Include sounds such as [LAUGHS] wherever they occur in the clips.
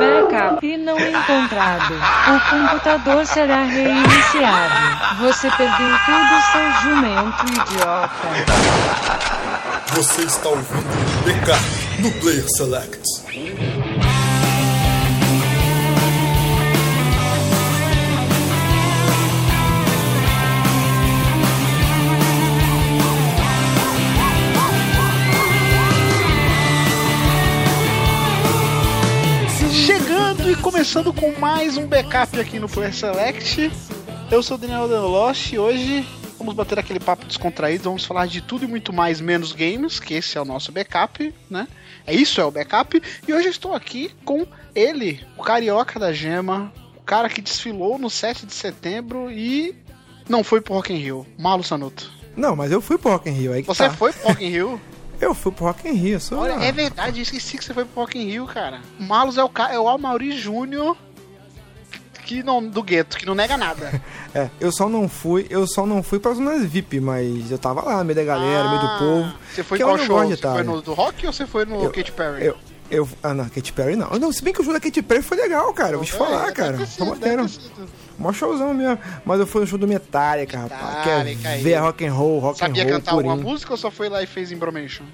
Backup não encontrado. O computador será reiniciado. Você perdeu tudo, seu jumento idiota. Você está ouvindo Backup no Player Select. Começando com mais um backup aqui no Player Select. Eu sou o Daniel Deloche e hoje vamos bater aquele papo descontraído, vamos falar de tudo e muito mais menos games, que esse é o nosso backup, né? É isso, é o backup. E hoje eu estou aqui com ele, o carioca da gema, o cara que desfilou no 7 de setembro e não foi pro Rock in Rio, Malo Sanuto. Não, mas eu fui pro Rock in Rio. Aí Você tá. foi pro Rock in Rio? [LAUGHS] Eu fui pro Rock in Rio. Sou... Olha, é verdade, eu esqueci que você foi pro Rock in Rio, cara. O Malus é o, ca- é o Amaury Júnior que não, do gueto, que não nega nada. [LAUGHS] É, eu só não fui, eu só não fui pra zona VIP, mas eu tava lá, no meio da galera, no meio do povo. Você foi em é qual show? Você foi no do Rock ou você foi no Eu- Katy Perry? Eu, eu, ah, não, Katy Perry não. Não, se bem que o show da Katy Perry foi legal, cara. Vou te falar, É, cara. Foi maneiro. Mó showzão mesmo. Mas eu fui no show do Metallica, rapaz. Que Metallica é aí. ver rock and roll, rock Sabia and roll cantar alguma música ou só foi lá e fez Imbromation?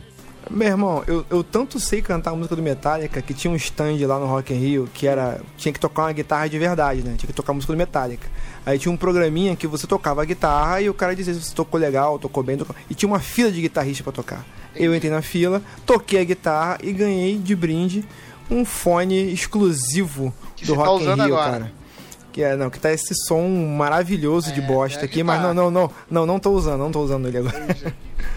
Meu irmão, eu, eu tanto sei cantar a música do Metallica que tinha um stand lá no Rock in Rio que era. Tinha que tocar uma guitarra de verdade, né? Tinha que tocar a música do Metallica. Aí tinha um programinha que você tocava a guitarra e o cara dizia se você tocou legal, tocou bem, tocou... e tinha uma fila de guitarristas pra tocar. Eu entrei na fila, toquei a guitarra e ganhei de brinde um fone exclusivo Que do tá Rock in usando Rio, agora. cara. Que é, não, que tá esse som maravilhoso de É, bosta é aqui, mas tá. não, não, não, não, não tô usando, não tô usando ele agora.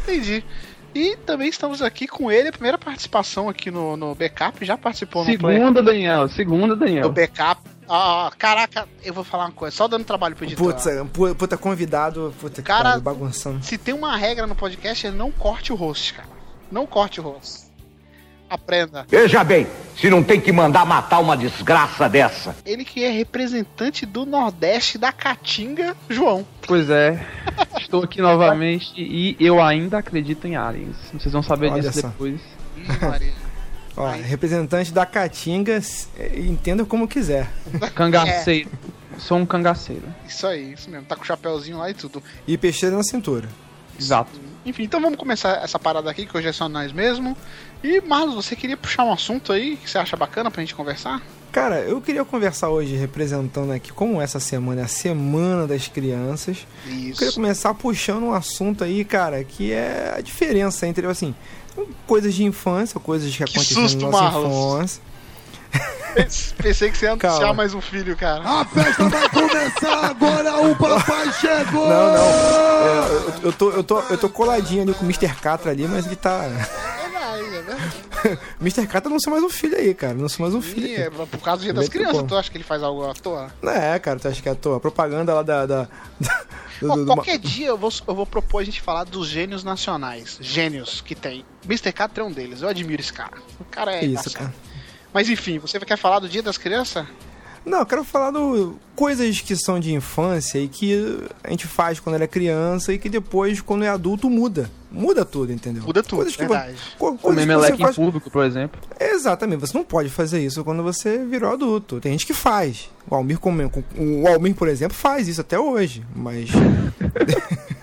Entendi. [LAUGHS] E também estamos aqui com ele, a primeira participação aqui no, no Backup, já participou no Play- Segunda, Daniel. Segunda, no Daniel. Backup. Ah, caraca, eu vou falar uma coisa, só dando trabalho pro editor. Puta, pu- puta convidado, puta que Cara- pariu, bagunçando. Se tem uma regra no podcast é não corte o host, cara. Não corte o host. Aprenda. Veja bem, se não tem que mandar matar uma desgraça dessa. Ele que é representante do Nordeste da Caatinga, João. Pois é. Estou aqui novamente e eu ainda acredito em aliens. Vocês vão saber Olha disso só. depois. Ih, Maria. Ó, representante da Caatinga, é, entenda como quiser. Cangaceiro. Sou um cangaceiro. Isso aí, isso mesmo. Tá com o chapéuzinho lá e tudo. E peixeira na cintura. Exato. Enfim, então vamos começar essa parada aqui, que hoje é só nós mesmo. E, Marlos, você queria puxar um assunto aí que você acha bacana pra gente conversar? Cara, eu queria conversar hoje representando aqui, como essa semana é a Semana das Crianças, eu queria Isso. começar puxando um assunto aí, cara, que é a diferença entre, assim, coisas de infância, coisas que, aconteceram susto, na nossa Marlos. infância. Pensei que você ia anunciar Calma. mais um filho, cara. A festa vai começar agora, o papai chegou! Não, não. é, eu, eu tô, eu, tô, eu tô coladinho ali com o Mr. Catra ali, mas ele tá. Mr. Catra não sou mais um filho aí, cara. Não sou mais um filho. Aí. é por causa do dia das crianças, tu acha que ele faz algo à toa? Não é, cara, tu acha que é à toa? A propaganda lá da. da, [LAUGHS] da- do- Ó, do- do- qualquer dia eu vou, eu vou propor a gente falar dos gênios nacionais. Gênios que tem. Mr. Catra é um deles, eu admiro esse cara. O cara é. Isso, cara. Mas enfim, você quer falar do dia das crianças? Não, eu quero falar do coisas que são de infância e que a gente faz quando era criança e que depois, quando é adulto, muda. Muda tudo, entendeu? Muda tudo, coisas que, verdade. co- coisas Comer que meleca você em faz... público, por exemplo. Exatamente, você não pode fazer isso quando você virou adulto. Tem gente que faz. O Almir, o Almir, por exemplo, faz isso até hoje, mas... [LAUGHS]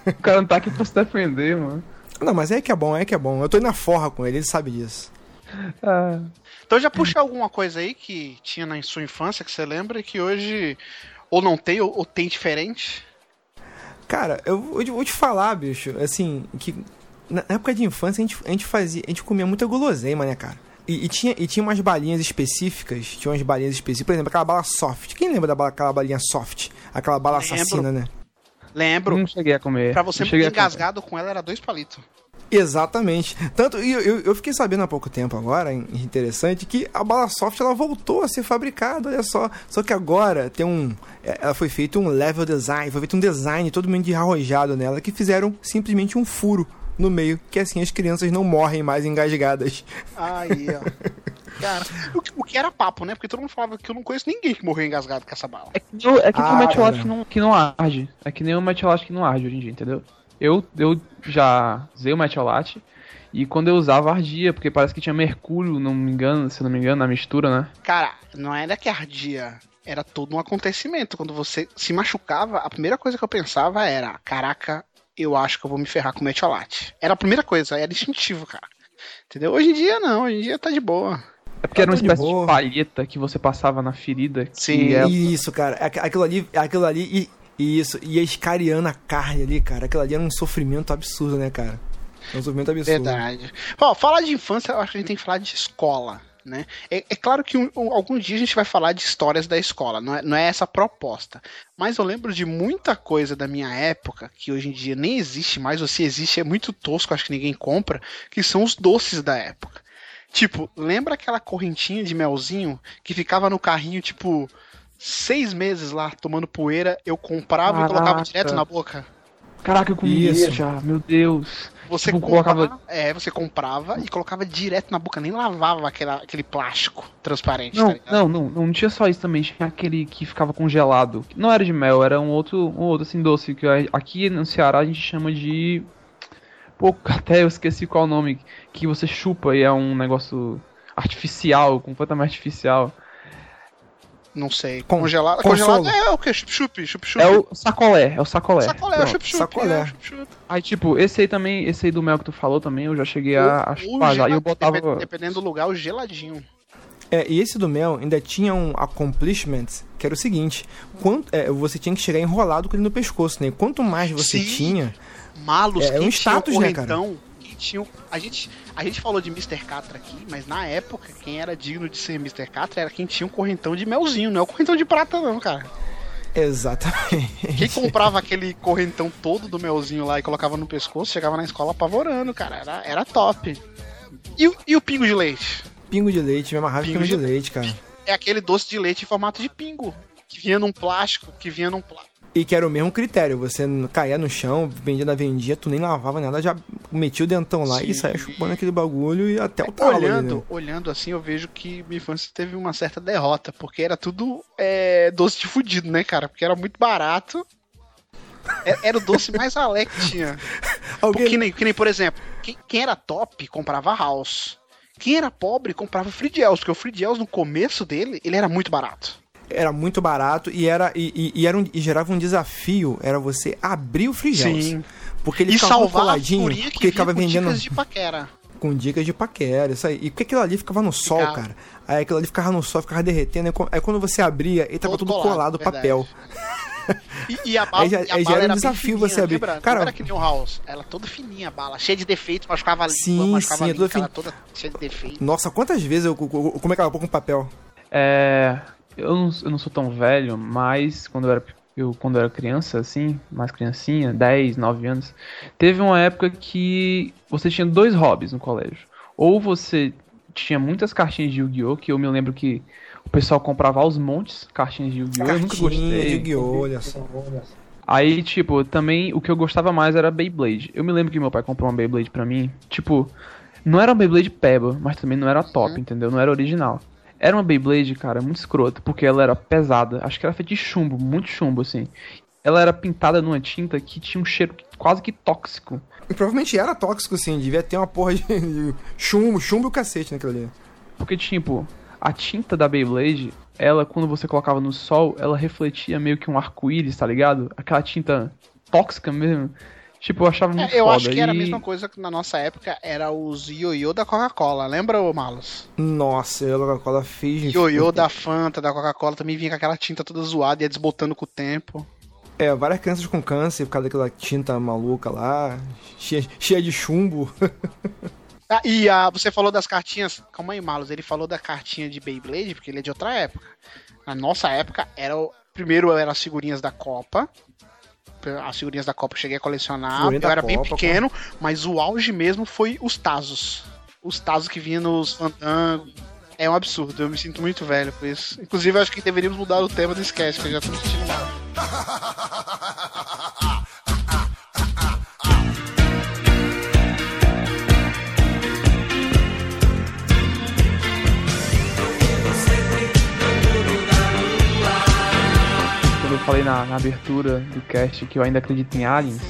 O cara não tá aqui pra se defender, mano. Não, mas é que é bom, é que é bom. Eu tô indo na forra com ele, ele sabe disso. Ah, Então já puxa alguma coisa aí que tinha na sua infância que você lembra e que hoje ou não tem ou, ou tem diferente? Cara, eu vou te- vou te falar, bicho, assim, que na época de infância a gente, a gente fazia, a gente comia muita guloseima, né, cara? E, e tinha, e tinha umas balinhas específicas, tinha umas balinhas específicas, por exemplo, aquela bala soft. Quem lembra da bala, aquela balinha soft? Aquela bala Lembro. assassina, né? Lembro. não cheguei a comer. Pra você comer. engasgado com ela era dois palitos. Exatamente. Tanto, e eu, eu, fiquei sabendo há pouco tempo agora, in- interessante, que a bala soft ela voltou a ser fabricada, olha só. Só que agora tem um. é, Ela foi feito um level design, foi feito um design todo mundo arrojado nela, que fizeram simplesmente um furo no meio, que assim as crianças não morrem mais engasgadas. Aí, ó. [LAUGHS] Cara, o que, o que era papo, né? Porque todo mundo falava que eu não conheço ninguém que morreu engasgado com essa bala. É que, o- é que Ah, o cara. que não, que não arde. É que nem o metiolate que não arde hoje em dia, entendeu? Eu, eu já usei o metiolate E quando eu usava ardia, porque parece que tinha mercúrio, não me engano, se não me engano, na mistura, né? Cara, não era que ardia. Era todo um acontecimento. Quando você se machucava, a primeira coisa que eu pensava era: caraca, eu acho que eu vou me ferrar com metiolate. Era a primeira coisa, era instintivo, cara. Entendeu? Hoje em dia não, hoje em dia tá de boa. É porque era uma de espécie de, boa. palheta que você passava na ferida. que Sim. é- Isso, cara. Aqu- Aquilo ali, aquilo ali e isso, ia escariando a carne ali, cara. Aquilo ali era um sofrimento absurdo, né, cara? É um sofrimento absurdo. Verdade. Ó, falar de infância, eu acho que a gente tem que falar de escola. Né? É, é claro que um, um- algum dia a gente vai falar de histórias da escola, não é, não é essa a proposta. Mas eu lembro de muita coisa da minha época, que hoje em dia nem existe mais, ou se existe é muito tosco, acho que ninguém compra, que são os doces da época. Tipo, lembra aquela correntinha de melzinho que ficava no carrinho, tipo, seis meses lá tomando poeira, eu comprava e colocava Caraca. direto na boca? Caraca, eu comia Isso. já, meu Deus. Você Tipo, comprava, colocava- é, você comprava e colocava direto na boca, nem lavava aquela, aquele plástico transparente, tá Não, ligado? não, não, não tinha só isso também, tinha aquele que ficava congelado. Não era de mel, era um outro, um outro assim doce que aqui no Ceará a gente chama de Pô, [LAUGHS] até eu esqueci qual é o nome, que você chupa e é um negócio artificial, completamente artificial. Não sei. Con- congelado, consolo. congelado é o que? Chup-chup, chup-chup. É o sacolé, é o sacolé. sacolé, é o Pronto. chup-chup. sacolé. é o chup-chup. Aí, tipo, esse aí também, esse aí do mel que tu falou também, eu já cheguei a, a chupar já. E eu botava. depe- Dependendo do lugar, o geladinho. É, e esse do mel ainda tinha um accomplishment, que era o seguinte: quanto, é, você tinha que chegar enrolado com ele no pescoço, né? Quanto mais você Sim. tinha, Malos, É, é um status, tinha né, o correntão, quem tinha o- a gente A gente falou de Mr. Catra aqui, mas na época, quem era digno de ser Mr. Catra era quem tinha um correntão de melzinho, não é o correntão de prata, não, cara. exatamente. Quem comprava aquele correntão todo do melzinho lá e colocava no pescoço, chegava na escola apavorando, cara. Era, era top. E, o- e o pingo de leite? Pingo de leite, me amarrava Pingo pingo de de- leite, cara. É aquele doce de leite em formato de pingo. Que vinha num plástico, que vinha num plástico. E que era o mesmo critério, você caía no chão, vendia na vendia, tu nem lavava nada, já metia o dentão lá e Sim. saia chupando aquele bagulho e até o talo. ali, Olhando, né? olhando assim, eu vejo que minha infância teve uma certa derrota, porque era tudo é, doce de fudido, né, cara? Porque era muito barato. É- Era o doce mais alé que tinha. [LAUGHS] Alguém- Que nem, que nem, por exemplo, quem, quem era top comprava House. Quem era pobre comprava Fridiels, porque o Fridiels no começo dele, ele era muito barato. Era muito barato e era e, e- e era um, e gerava um desafio, era você abrir o frigels. Porque ele e ficava salvar a coladinho, que porque ficava com vendendo dicas de paquera. com dicas de paquera, isso aí. E porque aquilo ali ficava no sol, Ficava. cara. Aí aquilo ali ficava no sol, ficava derretendo. Aí quando você abria, ele tava Todo tudo colado, colado, papel. [LAUGHS] E, e a bala, Aí já- e a aí já bala era um desafio fininha, você abrir. Lembra? Cara- não era que nem o House. Ela toda fininha a bala, cheia de defeitos, machucava a língua, Sim, machucava sim, a é toda ela fin- toda cheia de defeitos. Nossa, quantas vezes eu, eu, eu comi aquela porra com papel? É. Eu não, eu não sou tão velho, mas quando eu era, eu, quando eu era criança, assim, mais criancinha, 10, 9 anos, teve uma época que você tinha dois hobbies no colégio. Ou você tinha muitas cartinhas de Yu-Gi-Oh! que eu me lembro que o pessoal comprava aos montes cartinhas de Yu-Gi-Oh! Eu nunca gostei. de Yu-Gi-Oh! olha só. Aí, tipo, também o que eu gostava mais era Beyblade. Eu me lembro que meu pai comprou uma Beyblade pra mim. Tipo, não era uma Beyblade Peba, mas também não era top, entendeu? Não era original. Era uma Beyblade, cara, muito escrota, porque ela era pesada. Acho que era feita de chumbo, muito chumbo, assim. Ela era pintada numa tinta que tinha um cheiro quase que tóxico. E provavelmente era tóxico, sim. Devia ter uma porra de [LAUGHS] de chumbo, chumbo e o cacete naquilo ali. Porque, tipo, a tinta da Beyblade, ela, quando você colocava no sol, ela refletia meio que um arco-íris, tá ligado? Aquela tinta tóxica mesmo. Tipo, eu achava muito É, eu foda. acho que era a e- mesma coisa que na nossa época era os ioiô da Coca-Cola. Lembra, ô Malus? Nossa, a Coca-Cola fez. Ioiô da Fanta, da Coca-Cola também vinha com aquela tinta toda zoada e ia desbotando com o tempo. É, várias crianças com câncer por causa daquela tinta maluca lá, cheia, cheia de chumbo. [LAUGHS] Ah, e ah, você falou das cartinhas. Calma aí, Malus. Ele falou da cartinha de Beyblade, porque ele é de outra época. Na nossa época, era o... primeiro eram as figurinhas da Copa. As figurinhas da Copa eu cheguei a colecionar. Figurinha Eu era bem Copa, pequeno, mas o auge mesmo foi os Tazos. Os Tazos que vinham nos Fandango. É um absurdo, eu me sinto muito velho por isso. Inclusive, eu acho que deveríamos mudar o tema do sketch, que eu já tô me sentindo mal. Falei na, na abertura do cast que eu ainda acredito em aliens,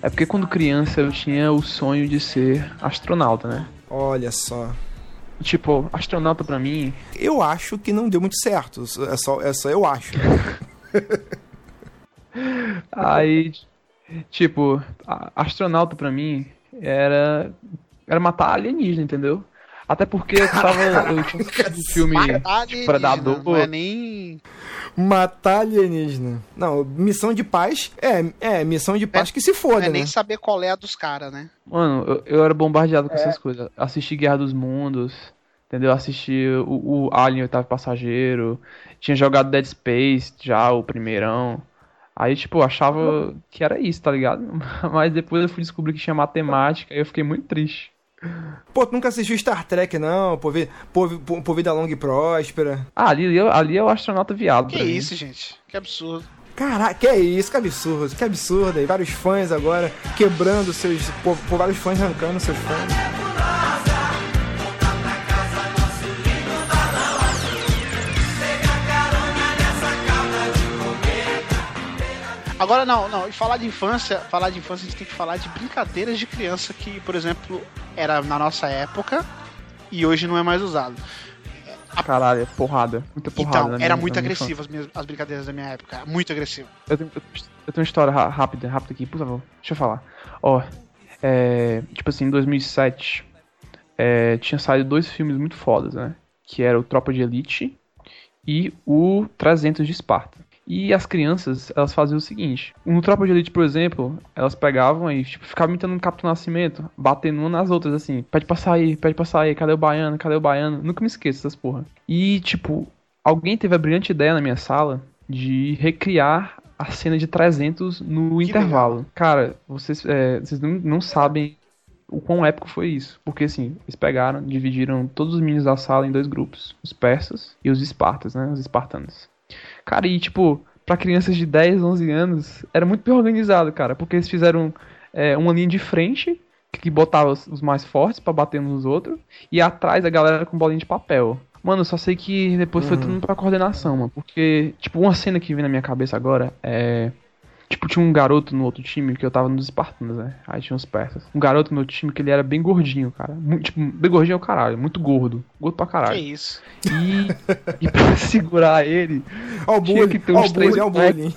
É porque quando criança eu tinha o sonho de ser astronauta, né? Olha só. Tipo, astronauta pra mim. Eu acho que não deu muito certo. É só, é só eu acho. [LAUGHS] Aí, tipo, astronauta pra mim era. Era matar alienígena, entendeu? Até porque eu tava. Eu tinha assistido um [LAUGHS] filme. Matar alienígena, Predador. Não é nem. Matar alienígena. Não, missão de paz. É, é missão de paz que se Não foda, é né? nem saber qual é a dos caras, né? Mano, eu, eu era bombardeado com essas coisas. Assisti Guerra dos Mundos, entendeu? Assisti o, o Alien Oitavo Passageiro. Tinha jogado Dead Space já, o primeirão. Aí, tipo, eu achava que era isso, tá ligado? [LAUGHS] Mas depois eu fui descobrir que tinha matemática e eu fiquei muito triste. Pô, tu nunca assistiu Star Trek, não? Por, vi- por, por, por vida longa e próspera. Ah, ali, ali é o astronauta viado. Que pra mim. isso, gente? Que absurdo. Caraca, que é isso? Que absurdo, que absurdo. aí vários fãs agora quebrando seus. Por, por vários fãs arrancando seus fãs. Agora não, não, e falar de infância, falar de infância a gente tem que falar de brincadeiras de criança que, por exemplo, era na nossa época e hoje não é mais usado. Caralho, é porrada. Muita porrada. então, na era minha- muito na minha agressivo as, minhas- as brincadeiras da minha época, muito agressivo. Eu tenho, eu tenho- uma história rápida, rápida aqui, por favor. Deixa eu falar. Ó, é, tipo assim, em 2007, é, tinha saído dois filmes muito fodas, né? Que era o Tropa de Elite e o 300 de Esparta. E as crianças, elas faziam o seguinte. No Tropa de Elite, por exemplo, elas pegavam e tipo, ficavam imitando um Capitão Nascimento, batendo uma nas outras, assim. Pede pra sair, pede pra sair, cadê o baiano, cadê o baiano? Nunca me esqueço dessas porra. E, tipo, alguém teve a brilhante ideia na minha sala de recriar a cena de 300 no Que intervalo. Cara, vocês, é, vocês não, não sabem o quão épico foi isso. Porque assim, eles pegaram, dividiram todos os meninos da sala em dois grupos: os persas e os espartas, né? Os espartanos. Cara, e tipo, pra crianças de 10, 11 anos, era muito bem organizado, cara. Porque eles fizeram é, uma linha de frente que botava os, mais fortes pra bater uns nos outros, e atrás a galera com bolinha de papel. Mano, eu só sei que depois foi tudo pra coordenação, mano. Porque, tipo, uma cena que vem na minha cabeça agora é. Tipo, tinha um garoto no outro time que eu tava nos Espartanos, né? Aí tinha uns persas. Um garoto no outro time que ele era bem gordinho, cara. Muito, tipo, bem gordinho é o caralho, muito gordo. Gordo pra Que caralho. isso? E, e pra [LAUGHS] segurar ele, Ó o bullying, que ter ó uns o três bullying.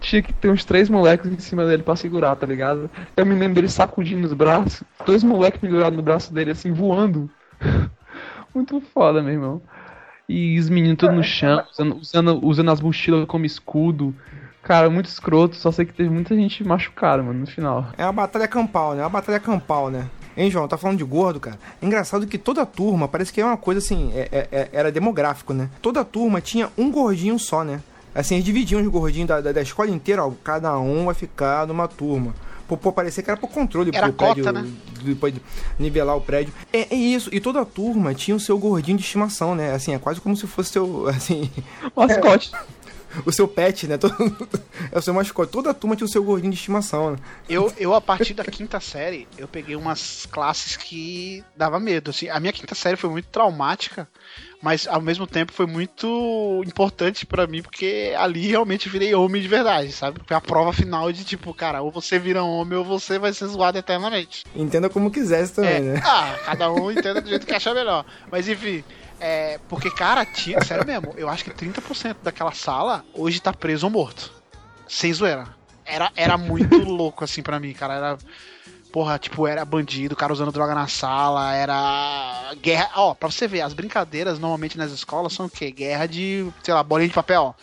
tinha que ter uns três moleques em cima dele pra segurar, tá ligado? Eu me lembro dele sacudindo os braços, dois moleques pendurados no braço dele, assim, voando. [LAUGHS] Muito foda, meu irmão. E os meninos tudo no chão, usando, usando, usando as mochilas como escudo. Cara, muito escroto, só sei que teve muita gente machucada, mano, no final. É uma batalha campal, né? É uma batalha campal, né? Hein, João? Tá falando de gordo, cara? É engraçado que toda turma, parece que é uma coisa assim, é- é- é- era demográfico, né? Toda turma tinha um gordinho só, né? Assim, eles dividiam os gordinhos da, da, da escola inteira, ó. Cada um vai ficar numa turma. Pô, pô, parecia que era pro controle Era pro prédio. cota, né? Depois de nivelar o prédio. É, é isso. E toda turma tinha o seu gordinho de estimação, né? Assim, é quase como se fosse seu, [LAUGHS] assim, Mascote. O seu pet, né? [LAUGHS] Todo- é o seu mascote. Toda turma tinha o seu gordinho de estimação, né? Eu, eu, a partir da quinta série, eu peguei umas classes que dava medo. Assim, a minha quinta série foi muito traumática, mas ao mesmo tempo foi muito importante pra mim, porque ali realmente virei homem de verdade, sabe? Foi a prova final de tipo, cara, ou você vira homem ou você vai ser zoado eternamente. Entenda como quisesse também, É, né? Ah, cada um entenda do jeito que achar melhor. Mas enfim, é, porque, cara, tinha, [LAUGHS] sério mesmo, eu acho que 30% daquela sala hoje tá preso ou morto. Sem zoeira. Era, era muito [LAUGHS] louco, assim, pra mim, cara. Era. Porra, tipo, era bandido, cara usando droga na sala, era. Guerra. Ó, pra você ver, as brincadeiras normalmente nas escolas são o quê? Guerra de, sei lá, bolinha de papel.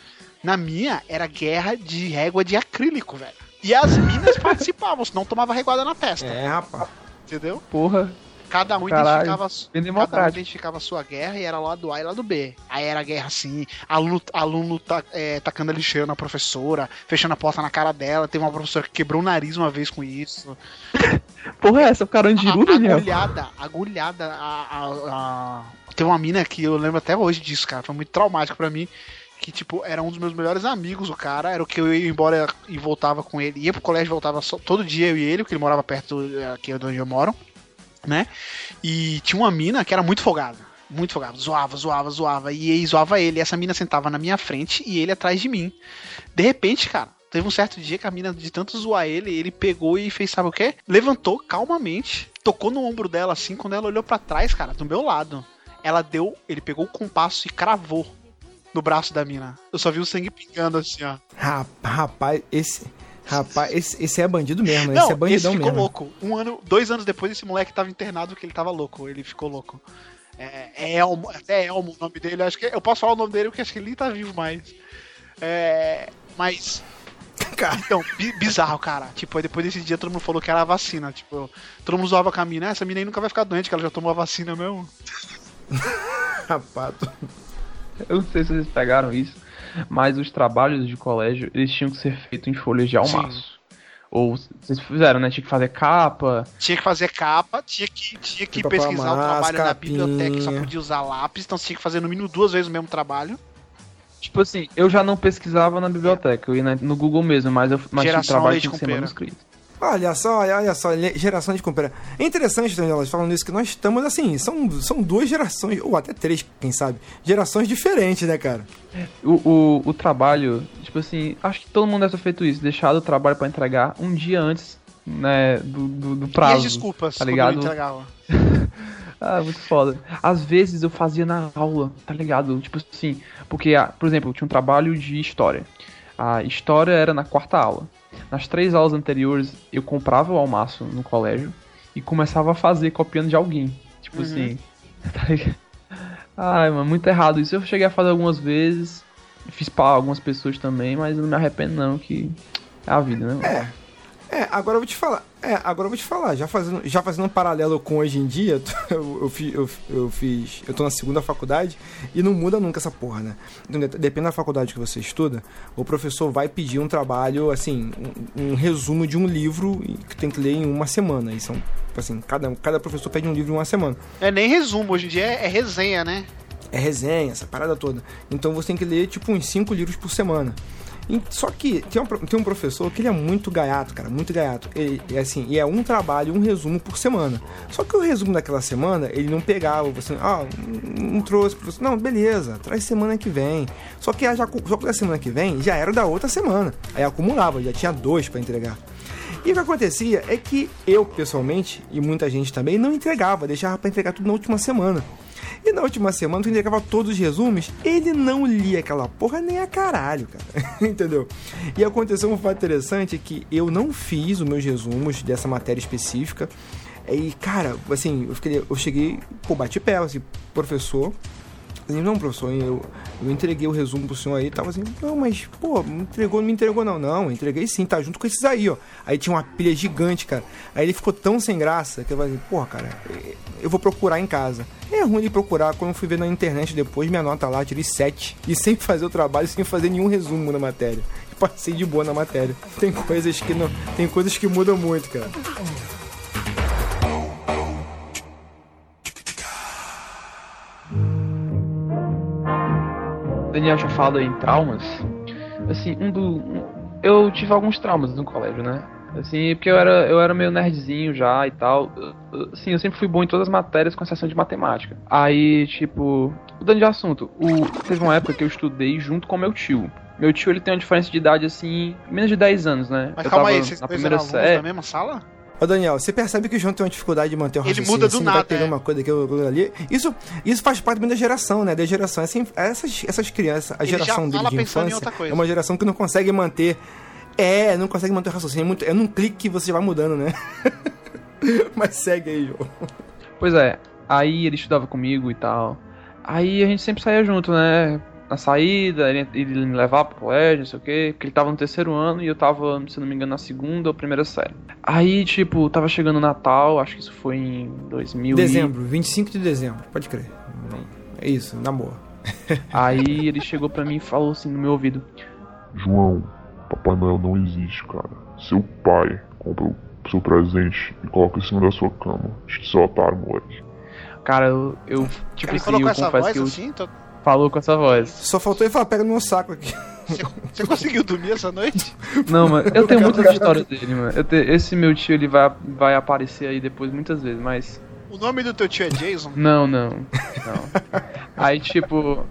Na minha, era guerra de régua de acrílico, velho. E as minas [LAUGHS] participavam, senão tomava reguada na testa. É, rapaz. Entendeu? Porra. Cada um Caralho, identificava, cada um identificava a sua guerra e era lado A e lado B. Aí era guerra assim, aluno, aluno ta- é, tacando a lixeira na professora, fechando a porta na cara dela. Teve uma professora que quebrou o nariz uma vez com isso. [LAUGHS] Porra, é essa? O Carandiru, A- Daniel? agulhada, agulhada. A, a, a... Tem uma mina que eu lembro até hoje disso, cara. Foi muito traumático pra mim. Que, tipo, era um dos meus melhores amigos, o cara. Era o que eu ia embora e voltava com ele. Ia pro colégio e voltava só- todo dia, eu e ele, porque ele morava perto aqui de onde eu moro, né? E tinha uma mina que era muito folgada. Muito folgada. Zoava, zoava, zoava. E aí zoava ele. E essa mina sentava na minha frente e ele atrás de mim. De repente, cara, teve um certo dia que a mina, de tanto zoar ele, ele pegou e fez, sabe o quê? Levantou calmamente, tocou no ombro dela assim, quando ela olhou pra trás, cara, do meu lado. Ela deu, ele pegou o compasso e cravou no braço da mina. Eu só vi o sangue pingando assim, ó. Ra- Rapaz, esse. Rapaz, esse, esse é bandido mesmo, Não, esse é bandidão esse ficou mesmo. louco. Um ano, dois anos depois, esse moleque tava internado porque ele tava louco. Ele ficou louco. É, é Elmo, até Elmo o nome dele. Acho que eu posso falar o nome dele porque acho que ele nem tá vivo mais. É, mas [LAUGHS] Cara, então, bi- bizarro, cara. Tipo, aí depois desse dia todo mundo falou que era a vacina. Tipo, todo mundo zoava com a mina. "Ah, Essa mina aí nunca vai ficar doente, que ela já tomou a vacina mesmo. [LAUGHS] rapaz, Eu não sei se vocês pegaram isso, mas os trabalhos de colégio, eles tinham que ser feitos em folhas de almaço. Ou vocês fizeram, né? Tinha que fazer capa. Tinha que fazer capa, tinha que, tinha que pesquisar o trabalho na capinha. biblioteca, só podia usar lápis, então você tinha que fazer no mínimo duas vezes o mesmo trabalho. Tipo assim, eu já não pesquisava na biblioteca, eu ia na- no Google mesmo, mas eu mas tinha trabalho tinha que ser manuscrito. Olha só, olha, só, geração de compra. É interessante, Daniela, falando isso, que nós estamos assim, são, são duas gerações, ou até três, quem sabe, gerações diferentes, né, cara? O, o, o trabalho, tipo assim, acho que todo mundo deve ter feito isso, deixado o trabalho pra entregar um dia antes, né, do, do, do prazo. e as desculpas, tá ligado? não entregava. [LAUGHS] Ah, muito foda. Às vezes eu fazia na aula, tá ligado? Tipo assim, porque, ah, por exemplo, eu tinha um trabalho de história. A história era na quarta aula. Nas três aulas anteriores, eu comprava o almoço no colégio e começava a fazer copiando de alguém. Tipo assim, [LAUGHS] tá ligado? Ai, mano, muito errado isso. Eu cheguei a fazer algumas vezes, fiz pra algumas pessoas também, mas eu não me arrependo não, que é a vida, né? mano? É, agora eu vou te falar. É, agora eu vou te falar. Já fazendo, já fazendo um paralelo com hoje em dia, [LAUGHS] eu, eu, fi- eu, eu fiz. Eu tô na segunda faculdade e não muda nunca essa porra, né? Então, de- Depende da faculdade que você estuda, o professor vai pedir um trabalho, assim, um, um resumo de um livro que tem que ler em uma semana. E são, assim, cada, cada professor pede um livro em uma semana. É nem resumo, hoje em dia é, é resenha, né? É resenha, essa parada toda. Então você tem que ler, tipo, uns cinco livros por semana. Só que tem um, tem um professor que ele é muito gaiato, cara, muito gaiato. Ele, é assim, e é um trabalho, um resumo por semana. Só que o resumo daquela semana, ele não pegava, você, ah, não trouxe, professor. Não, beleza, traz semana que vem. Só que, a- já, só que a semana que vem já era da outra semana. Aí acumulava, já tinha dois pra entregar. E o que acontecia é que eu, pessoalmente, e muita gente também, não entregava, deixava pra entregar tudo na última semana. E na última semana tu entregava todos os resumos, ele não lia aquela porra nem a caralho, cara. [LAUGHS] Entendeu? E aconteceu um fato interessante que eu não fiz os meus resumos dessa matéria específica. E, cara, assim, eu, fiquei, eu cheguei, pô, bati pé, assim, professor, ele, não, professor, eu, eu entreguei o resumo pro senhor aí, tava assim, não, mas, pô, entregou, não me entregou não. Não, entreguei sim, tá junto com esses aí, ó. Aí tinha uma pilha gigante, cara. Aí ele ficou tão sem graça que eu falei, porra, cara, eh, eu vou procurar em casa. É ruim de procurar, quando eu fui ver na internet depois, minha nota lá, tirei 7. E sem fazer o trabalho, sem fazer nenhum resumo na matéria. Passei de boa na matéria. Tem coisas que não. Tem coisas que mudam muito, cara. Daniel tinha falado em traumas. Assim, um do. um- eu tive alguns traumas no colégio, né? Assim, porque eu era, eu era meio nerdzinho já e tal. Assim, eu sempre fui bom em todas as matérias, com exceção de matemática. Aí, tipo, mudando de assunto, o, teve uma época que eu estudei junto com meu tio. Meu tio, ele tem uma diferença de idade, assim, menos de 10 anos, né? Mas eu calma aí, vocês na primeira série. da mesma sala? Ô Daniel, você percebe que o João tem uma dificuldade de manter o Ele raciocínio muda do assim, nada, vai pegando é. uma coisa aqui, outra ali. Isso, isso faz parte também da geração, né? Da geração. Assim, essas, essas crianças, a Ele geração dele de infância é uma geração que não consegue manter. É, não consegue manter o raciocínio. É, muito, é num clique que você vai mudando, né? [LAUGHS] Mas segue aí, João. Pois é, aí ele estudava comigo e tal. Aí a gente sempre saía junto, né? Na saída, ele, ele me levava pro colégio, não sei o quê, porque ele tava no terceiro ano e eu tava, se não me engano, na segunda ou primeira série. Aí, tipo, tava chegando o Natal, acho que isso foi em 2000 e- Dezembro, 25 de dezembro, pode crer. É isso, na boa. [LAUGHS] Aí ele chegou pra mim e falou assim no meu ouvido: João, Papai Noel não existe, cara. Seu pai compra o seu presente e coloca em cima da sua cama. Acho que é otário, moleque. Cara, eu, eu tipo Ele assim, colocou eu essa confesso voz que eu assim? Tô- falou com essa voz. Só faltou ele falar, pega no meu saco aqui. Você, você conseguiu dormir essa noite? Não, mano, eu tenho muitas histórias dele, mano. Eu te- esse meu tio, ele vai, vai aparecer aí depois muitas vezes, mas. O nome do teu tio é Jason? Não, não. Não. Aí, tipo.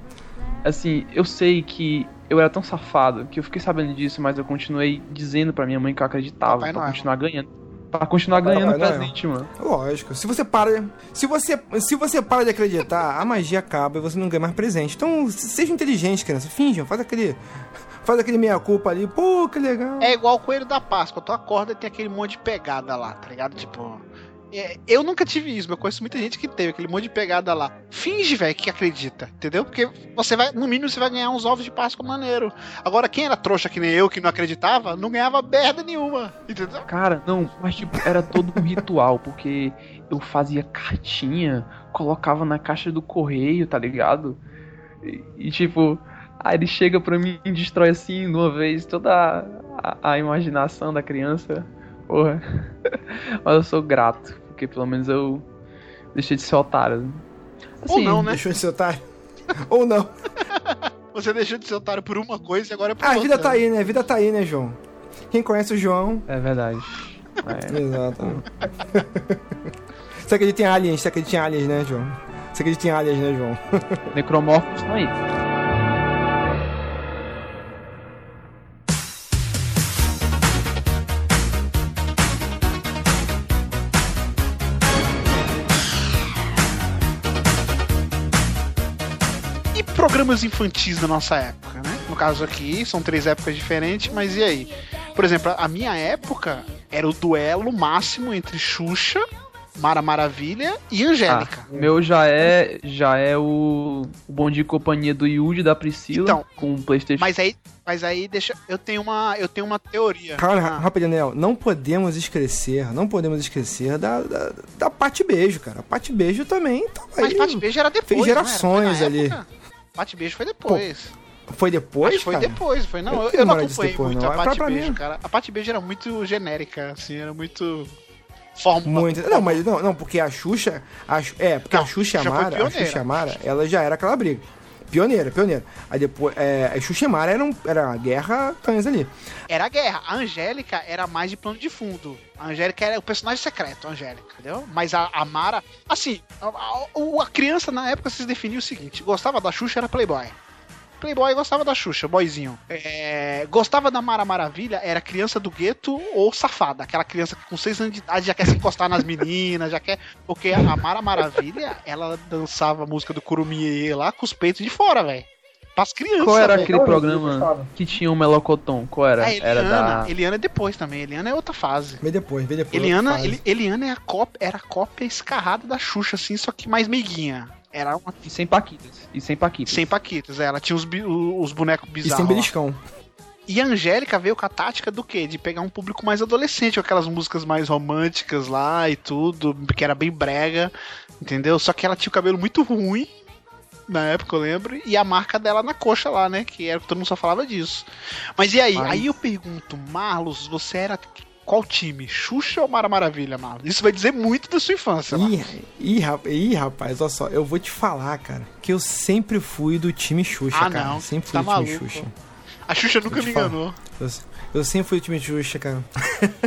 Assim, eu sei que eu era tão safado que eu fiquei sabendo disso, mas eu continuei dizendo pra minha mãe que eu acreditava Papai pra continuar ganhando. Pra continuar ganhando presente, mano. Lógico. Se você para, se você, se você para de acreditar, a magia acaba e você não ganha mais presente. Então, seja inteligente, criança. Finjam, faz aquele faz aquele meia culpa ali. Pô, que legal. É igual o coelho da Páscoa. Tu acorda e tem aquele monte de pegada lá, tá ligado? Tipo. É, Eu nunca tive isso, mas eu conheço muita gente que teve aquele monte de pegada lá. Finge, velho, que acredita, entendeu? Porque você vai, no mínimo, você vai ganhar uns ovos de Páscoa maneiro. Agora, quem era trouxa que nem eu, que não acreditava, não ganhava merda nenhuma, entendeu? Cara, não, mas tipo, era todo um ritual, porque eu fazia cartinha, colocava na caixa do correio, tá ligado? E, e, tipo, aí ele chega pra mim e destrói assim, de uma vez, toda a, a- a imaginação da criança. Porra. [LAUGHS] Mas eu sou grato, porque pelo menos eu deixei de ser otário. Ou não, né? Deixou de ser otário. Ou não. [LAUGHS] Você deixou de ser otário por uma coisa e agora é por Ah, a outra. vida tá aí, né? A vida tá aí, né, João? Quem conhece o João. É verdade. É. [LAUGHS] Exato. Você acredita em aliens? Você acredita em aliens, né, João? Você acredita em aliens, né, João? Necromorfos estão aí. Infantis da nossa época, né? No caso aqui, são três épocas diferentes, mas e aí? Por exemplo, a minha época era o duelo máximo entre Xuxa, Mara Maravilha e Angélica. Ah, meu já é já é o, o Bom Dia e Companhia do Yudi da Priscila Então, com o PlayStation. Mas aí, mas aí deixa, eu tenho uma, eu tenho uma teoria. Cara, Ah, rapidinho, Daniel, não podemos esquecer, não podemos esquecer da, da, da Pate Beijo, cara. A Pate Beijo também tava mas aí. Pate Beijo era depois, fez não era? gerações Foi na ali. época? Pate Beijo foi depois. Foi depois, Acho que foi cara? depois, foi não. Eu Eu, não acompanhei depois, muito não. a pra Beijo, mim. cara. A Pate Beijo era muito genérica, assim, era muito fórmula. Muito. Não, mas não, não, porque a Xuxa. A, é, porque Não, a Xuxa Amara, a. Xuxa Amara, ela já era aquela briga. Pioneira, pioneira. Aí depois. É, a Xuxa Amara era, um, era uma guerra cães ali. Era a guerra. A Angélica era mais de plano de fundo. A Angélica era o personagem secreto, a Angélica, entendeu? Mas a, a Mara, assim, a, a- a criança na época se definiu o seguinte: gostava da Xuxa, era Playboy. Playboy gostava da Xuxa, boyzinho. É, gostava da Mara Maravilha, era criança do gueto ou safada. Aquela criança que com 6 anos de idade já quer se encostar nas meninas, já quer. Porque a Mara Maravilha, ela dançava a música do Curumie lá com os peitos de fora, velho. Pras crianças. Qual era velho. aquele programa que tinha o Melocoton? Qual era? A Eliana, era da. Eliana é depois também. Eliana é outra fase. Vê depois, vê depois. Eliana, Eliana é a cópia, era a cópia escarrada da Xuxa, assim, só que mais meiguinha. Era uma E sem Paquitas. E sem Paquitas. sem paquitas, é, ela tinha os, os bonecos E bizarros. sem lá. beliscão. E a Angélica veio com a tática do quê? De pegar um público mais adolescente, com aquelas músicas mais românticas lá e tudo, que era bem brega, entendeu? Só que ela tinha o cabelo muito ruim, na época eu lembro, e a marca dela na coxa lá, né? Que era que todo mundo só falava disso. Mas e aí? Ai. Aí eu pergunto, Marlos, você era qual time? Xuxa ou Mara Maravilha, Marlos? Isso vai dizer muito da sua infância, Marlos. Ih, ih, ih, rapaz, olha só, eu vou te falar, cara, que eu sempre fui do time Xuxa, Ah, cara. não, Sempre fui tá do time maluco. Xuxa. A Xuxa nunca me falar. enganou. Eu, eu sempre fui do time Xuxa, cara. [LAUGHS]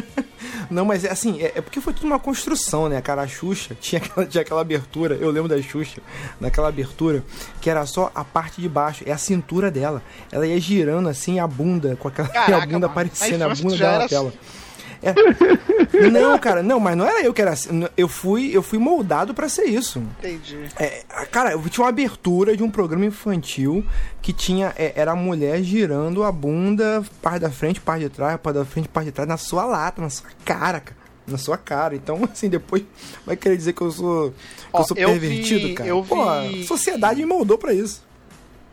Não, mas é assim, é, é porque foi tudo uma construção, né, cara? A Xuxa [LAUGHS] tinha aquela, tinha aquela abertura, eu lembro da Xuxa, naquela abertura, que era só a parte de baixo, é a cintura dela. Ela ia girando assim a bunda, com aquela [LAUGHS] Caraca, a bunda mano, aparecendo, a infância bunda na tela. É. Não, cara, não, mas não era eu que era assim. Eu fui, eu fui moldado pra ser isso. Entendi. É, cara, eu tinha uma abertura de um programa infantil que tinha. é, era a mulher girando a bunda, parte da frente, parte de trás, parte da frente, parte de trás, na sua lata, na sua cara, cara. Na sua cara. Então, assim, depois vai querer dizer que eu sou. Que Ó, eu sou pervertido, vi- cara. eu Pô, vi- a sociedade me moldou pra isso.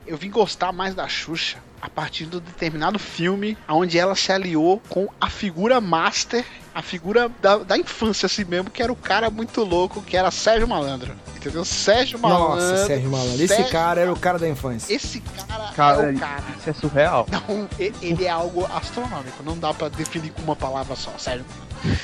Eu vim gostar mais da Xuxa a partir de um determinado filme onde ela se aliou com a figura master, a figura da, da infância assim mesmo, que era o cara muito louco, que era Sérgio Malandro. Entendeu? Sérgio Malandro. Nossa, Sérgio Malandro. Esse Sérgio- cara era o cara da infância. Esse cara, Cara, é o cara. isso é surreal. Não, e- ele é algo astronômico, não dá pra definir com uma palavra só, sério.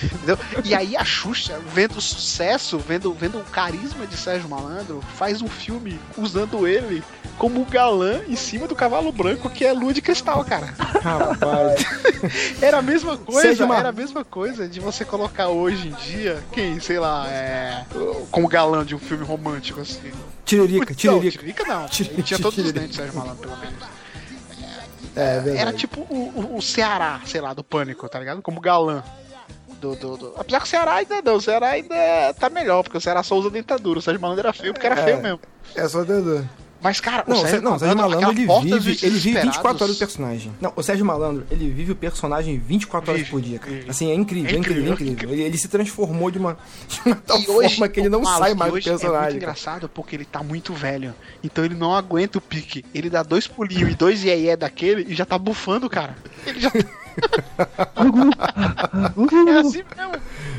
Entendeu? E aí a Xuxa, vendo o sucesso, vendo, vendo o carisma de Sérgio Malandro, faz um filme usando ele como galã em cima do cavalo branco, que é Lua de Cristal, cara. Rapaz. [LAUGHS] Era a mesma coisa, Sérgio Ma- era a mesma coisa de você colocar hoje em dia, quem, sei lá, é. como galã de um filme romântico, assim. Tiririca, Não, tiririca. Tiririca não. Tiririca, tinha todos os tiririca. dentes, Sérgio Malandro, pelo menos. É, verdade. Era tipo o, o, o Ceará, sei lá, do Pânico, tá ligado? Como galã. Do, do, do- Apesar que o Ceará ainda não, o Ceará ainda tá melhor, porque o Ceará só usa dentadura. O Sérgio Malandro era feio porque era É. feio mesmo. É só dedo. Mas, cara, Não, o o Sérgio, não, o Sérgio Malandro aquela ele vive, ele vive 24 Desesperados- horas do personagem. Não, o Sérgio Malandro, ele vive o personagem 24 horas Vive, por dia, cara. vive. Assim, é incrível, É é incrível, é incrível, incrível. Ele, ele se transformou de uma, de uma tal hoje, forma que ele não sai mais do hoje É muito personagem. engraçado porque ele tá muito velho. Então ele não aguenta o pique. Ele dá dois pulinhos e dois iê daquele e já tá bufando, cara. Ele já. [LAUGHS] [LAUGHS] é assim mesmo.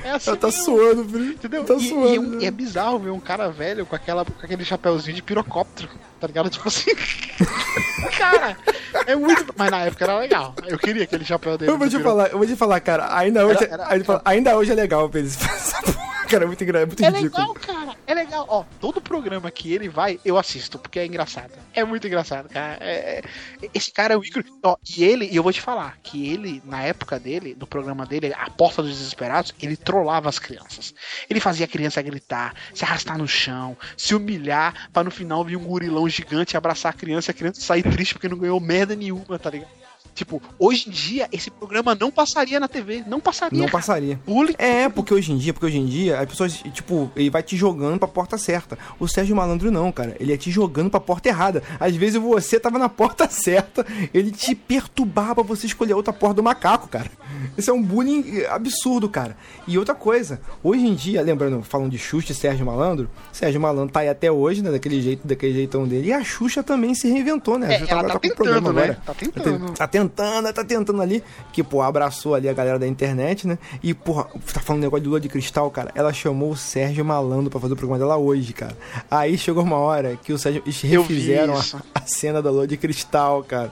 É assim Ela tá mesmo. suando, filho. Entendeu? Tá e, suando. e é um- e é bizarro ver um cara velho com, aquela, com aquele chapéuzinho de pirocóptero, tá ligado? Tipo assim. [LAUGHS] cara, é muito. Mas na época era legal. Eu queria aquele chapéu dele. Eu vou te piro- falar, eu vou te falar, cara, ainda hoje, Era- era- aí ele fala, ainda hoje é legal ver [LAUGHS] porra, cara, é muito é muito É ridículo. legal, cara. É legal. Ó, todo programa que ele vai, eu assisto, porque é engraçado. É muito engraçado, cara. É- é- esse cara é o ícone. Ó, e ele, e eu vou te falar, que ele, na época dele, do programa dele, A Porta dos Desesperados, ele trollava as crianças. Ele fazia a criança gritar, se arrastar no chão, se humilhar, pra no final vir um gurilão gigante abraçar a criança e a criança sair triste porque não ganhou merda nenhuma, tá ligado? Tipo, hoje em dia, esse programa não passaria na TV. Não passaria. Não passaria. Bullying. É, porque hoje em dia, porque hoje em dia, as pessoas, tipo, ele vai te jogando pra porta certa. O Sérgio Malandro não, cara. Ele ia te jogando pra porta errada. Às vezes você tava na porta [LAUGHS] certa, ele te perturbava pra você escolher outra porta do macaco, cara. Isso é um bullying absurdo, cara. E outra coisa, hoje em dia, lembrando, falando de Xuxa e Sérgio Malandro, Sérgio Malandro tá aí até hoje, né, daquele jeito, daquele jeitão dele. E a Xuxa também se reinventou, né? É, Xuxa ela agora tá com o tentando, né? Tá tentando. Tá tentando, tá tentando ali, que, pô, abraçou ali a galera da internet, né? E, porra, tá falando negócio de lua de cristal, cara. Ela chamou o Sérgio Malandro pra fazer o programa dela hoje, cara. Aí chegou uma hora que o Sérgio, eles refizeram a, a cena da lua de cristal, cara.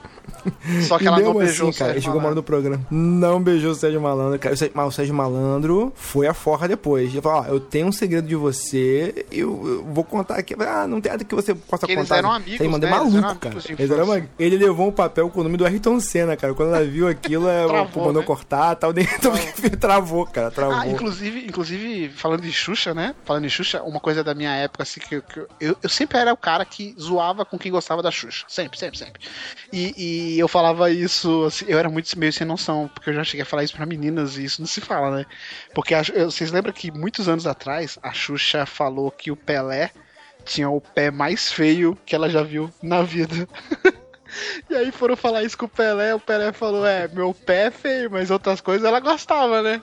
Só que ela não mesmo beijou assim, o cara, Sérgio chegou uma hora no programa. Não beijou o Sérgio Malandro, cara. Mas o Sérgio Malandro foi a forra depois. Ele falou, ó, eu tenho um segredo de você, eu, eu vou contar aqui. Ah, não tem nada que você possa Que eles contar. eram Isso amigos, aí, mano, é né? Eles maluco, eram cara. amigos Eles eram amigos. Ele levou um papel com o nome do Ayrton Senna, cara. Quando ela viu aquilo, ela Travou, mandou né? cortar tal. [LAUGHS] Então, travou, cara, travou. Ah, inclusive, inclusive, falando de Xuxa, né? Falando de Xuxa, uma coisa da minha época, assim, que, eu- que eu, eu sempre era o cara que zoava com quem gostava da Xuxa. Sempre, sempre, sempre. E, e eu falava isso, assim, eu era muito meio sem noção, porque eu já cheguei a falar isso pra meninas e isso não se fala, né? Porque a- eu- vocês lembram que muitos anos atrás a Xuxa falou que o Pelé tinha o pé mais feio que ela já viu na vida. [LAUGHS] E aí foram falar isso com o Pelé, o Pelé falou, é, meu pé é feio, mas outras coisas ela gostava, né?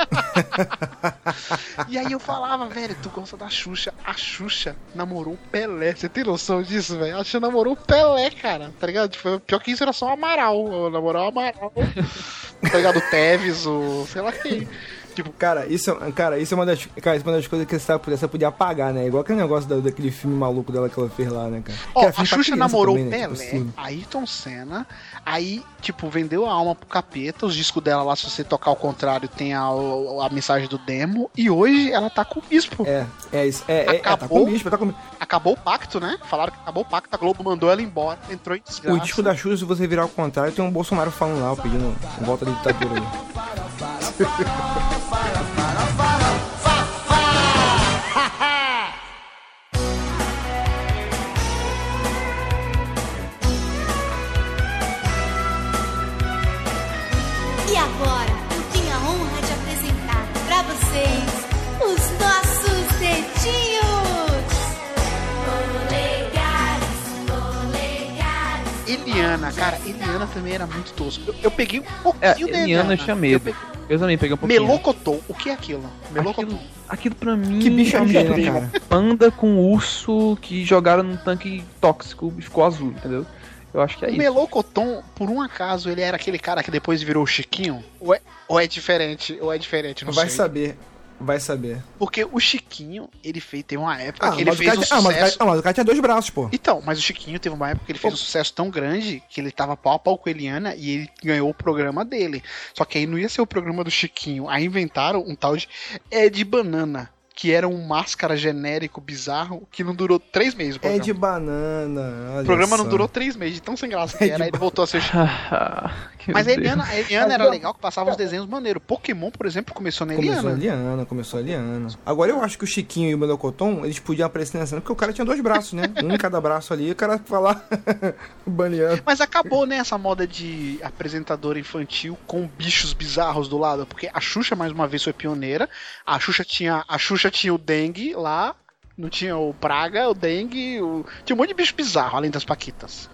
[LAUGHS] e aí eu falava, velho, tu gosta da Xuxa. A Xuxa namorou o Pelé. Você tem noção disso, velho? A Xuxa namorou o Pelé, cara. Tá ligado? Tipo, pior que isso era só o Amaral. Namorar o Amaral. [LAUGHS] tá ligado? O Teves, o. sei lá quem. Tipo, Cara, isso, é- cara, isso é uma das, cara, isso é uma das coisas que você podia, você podia apagar, né? Igual aquele negócio da- daquele filme maluco dela que ela fez lá, né, cara? Ó, era a Xuxa namorou também, o né? Tipo Pelé, assim. Ayrton Senna, aí, tipo, vendeu a alma pro capeta, os discos dela lá, se você tocar ao contrário, tem a, a mensagem do demo, e hoje ela tá com o bispo. É, é isso. É, é, é, tá Acabou? com bicho, tá com Acabou o pacto, né? Falaram que acabou o pacto, a Globo mandou ela embora, entrou em desgraça. O disco da Xuxa, se você virar ao contrário, tem um Bolsonaro falando lá, pedindo volta da ditadura aí. Yeah. [LAUGHS] Eliana também era muito tosco. Eu, eu peguei um É, pouquinho da Eliana eu tinha medo. Eu também peguei um pouquinho. Melocotô, o que é aquilo? Melocotô. Aquilo, aquilo pra mim. Que bicho é de cara? Panda com urso que jogaram num tanque tóxico e ficou azul, entendeu? Eu acho que é O isso. Melocoton, por um acaso, ele era aquele cara que depois virou o Chiquinho? Ou é, ou é diferente? Ou é diferente? Não Vai sei. saber. Vai saber. Porque o Chiquinho, ele fez, teve uma época Ah, que ele fez cara, um tinha- ah, mas o sucesso. cara, ah, mas o cara tinha dois braços, pô. Então, mas o Chiquinho teve uma época que ele fez um sucesso tão grande que ele tava pau a pau com a Eliana e ele ganhou o programa dele. Só que aí não ia ser o programa do Chiquinho. Aí inventaram um tal de Ed Banana. Que era um máscara genérico bizarro que não durou três meses. O É programa, de banana. olha o programa não só. durou três meses, de tão sem graça que É era. Aí ele voltou a ser. Que [LAUGHS] Mas a. Eliana, a Eliana era legal que passava uns desenhos maneiros. Pokémon, por exemplo, começou na Começou a Eliana. Eliana, começou a Eliana. Agora eu acho que o Chiquinho e o Melocoton, eles podiam aparecer na cena porque o cara tinha dois braços, né? Um em cada braço ali, o cara falar [LAUGHS] baneando. Mas acabou, né, essa moda de apresentadora infantil com bichos bizarros do lado. Porque a Xuxa, mais uma vez, foi pioneira. A Xuxa tinha, a Xuxa tinha o dengue lá. Não tinha o praga, o dengue. O... Tinha um monte de bicho bizarro, além das paquitas.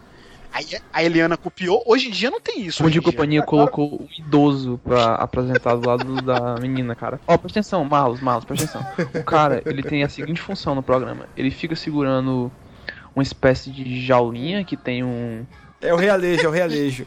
Aí a Eliana copiou. Hoje em dia não tem isso. O de em dia. companhia colocou o idoso pra apresentar do lado da menina, cara. Ó, presta atenção, Marlos, Marlos, presta atenção. O cara, ele tem a seguinte função no programa. Ele fica segurando uma espécie de jaulinha que tem um... É o realejo, é o realejo.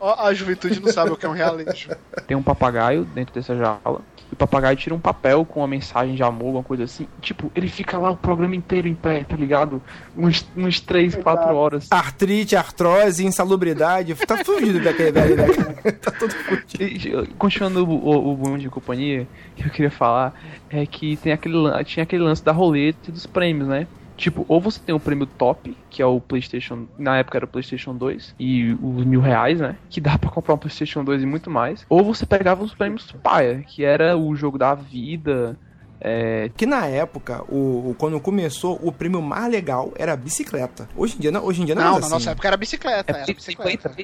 A juventude não sabe o que é um realejo. [LAUGHS] Tem um papagaio dentro dessa jaula. E o papagaio tira um papel com uma mensagem de amor, alguma coisa assim. Tipo, ele fica lá o programa inteiro em pé, tá ligado? Uns, uns 3, 4 horas. Artrite, artrose, insalubridade. Tá fugido daquele velho, né? [LAUGHS] Tá todo fudido. E, Continuando o, o, o Boom de companhia, que eu queria falar é que tem aquele, tinha aquele lance da roleta e dos prêmios, né? Tipo, ou você tem o prêmio top, que é o PlayStation. Na época era o PlayStation 2, e os mil reais, né? Que dá [LAUGHS] pra comprar um PlayStation 2 e muito mais. Ou você pegava os prêmios paia, que era o jogo da vida. É, Que na época, o, o- quando começou, o prêmio mais legal era a bicicleta. Hoje em dia não, hoje em dia não, Não, é na assim. nossa época era bicicleta. É Era bicicleta.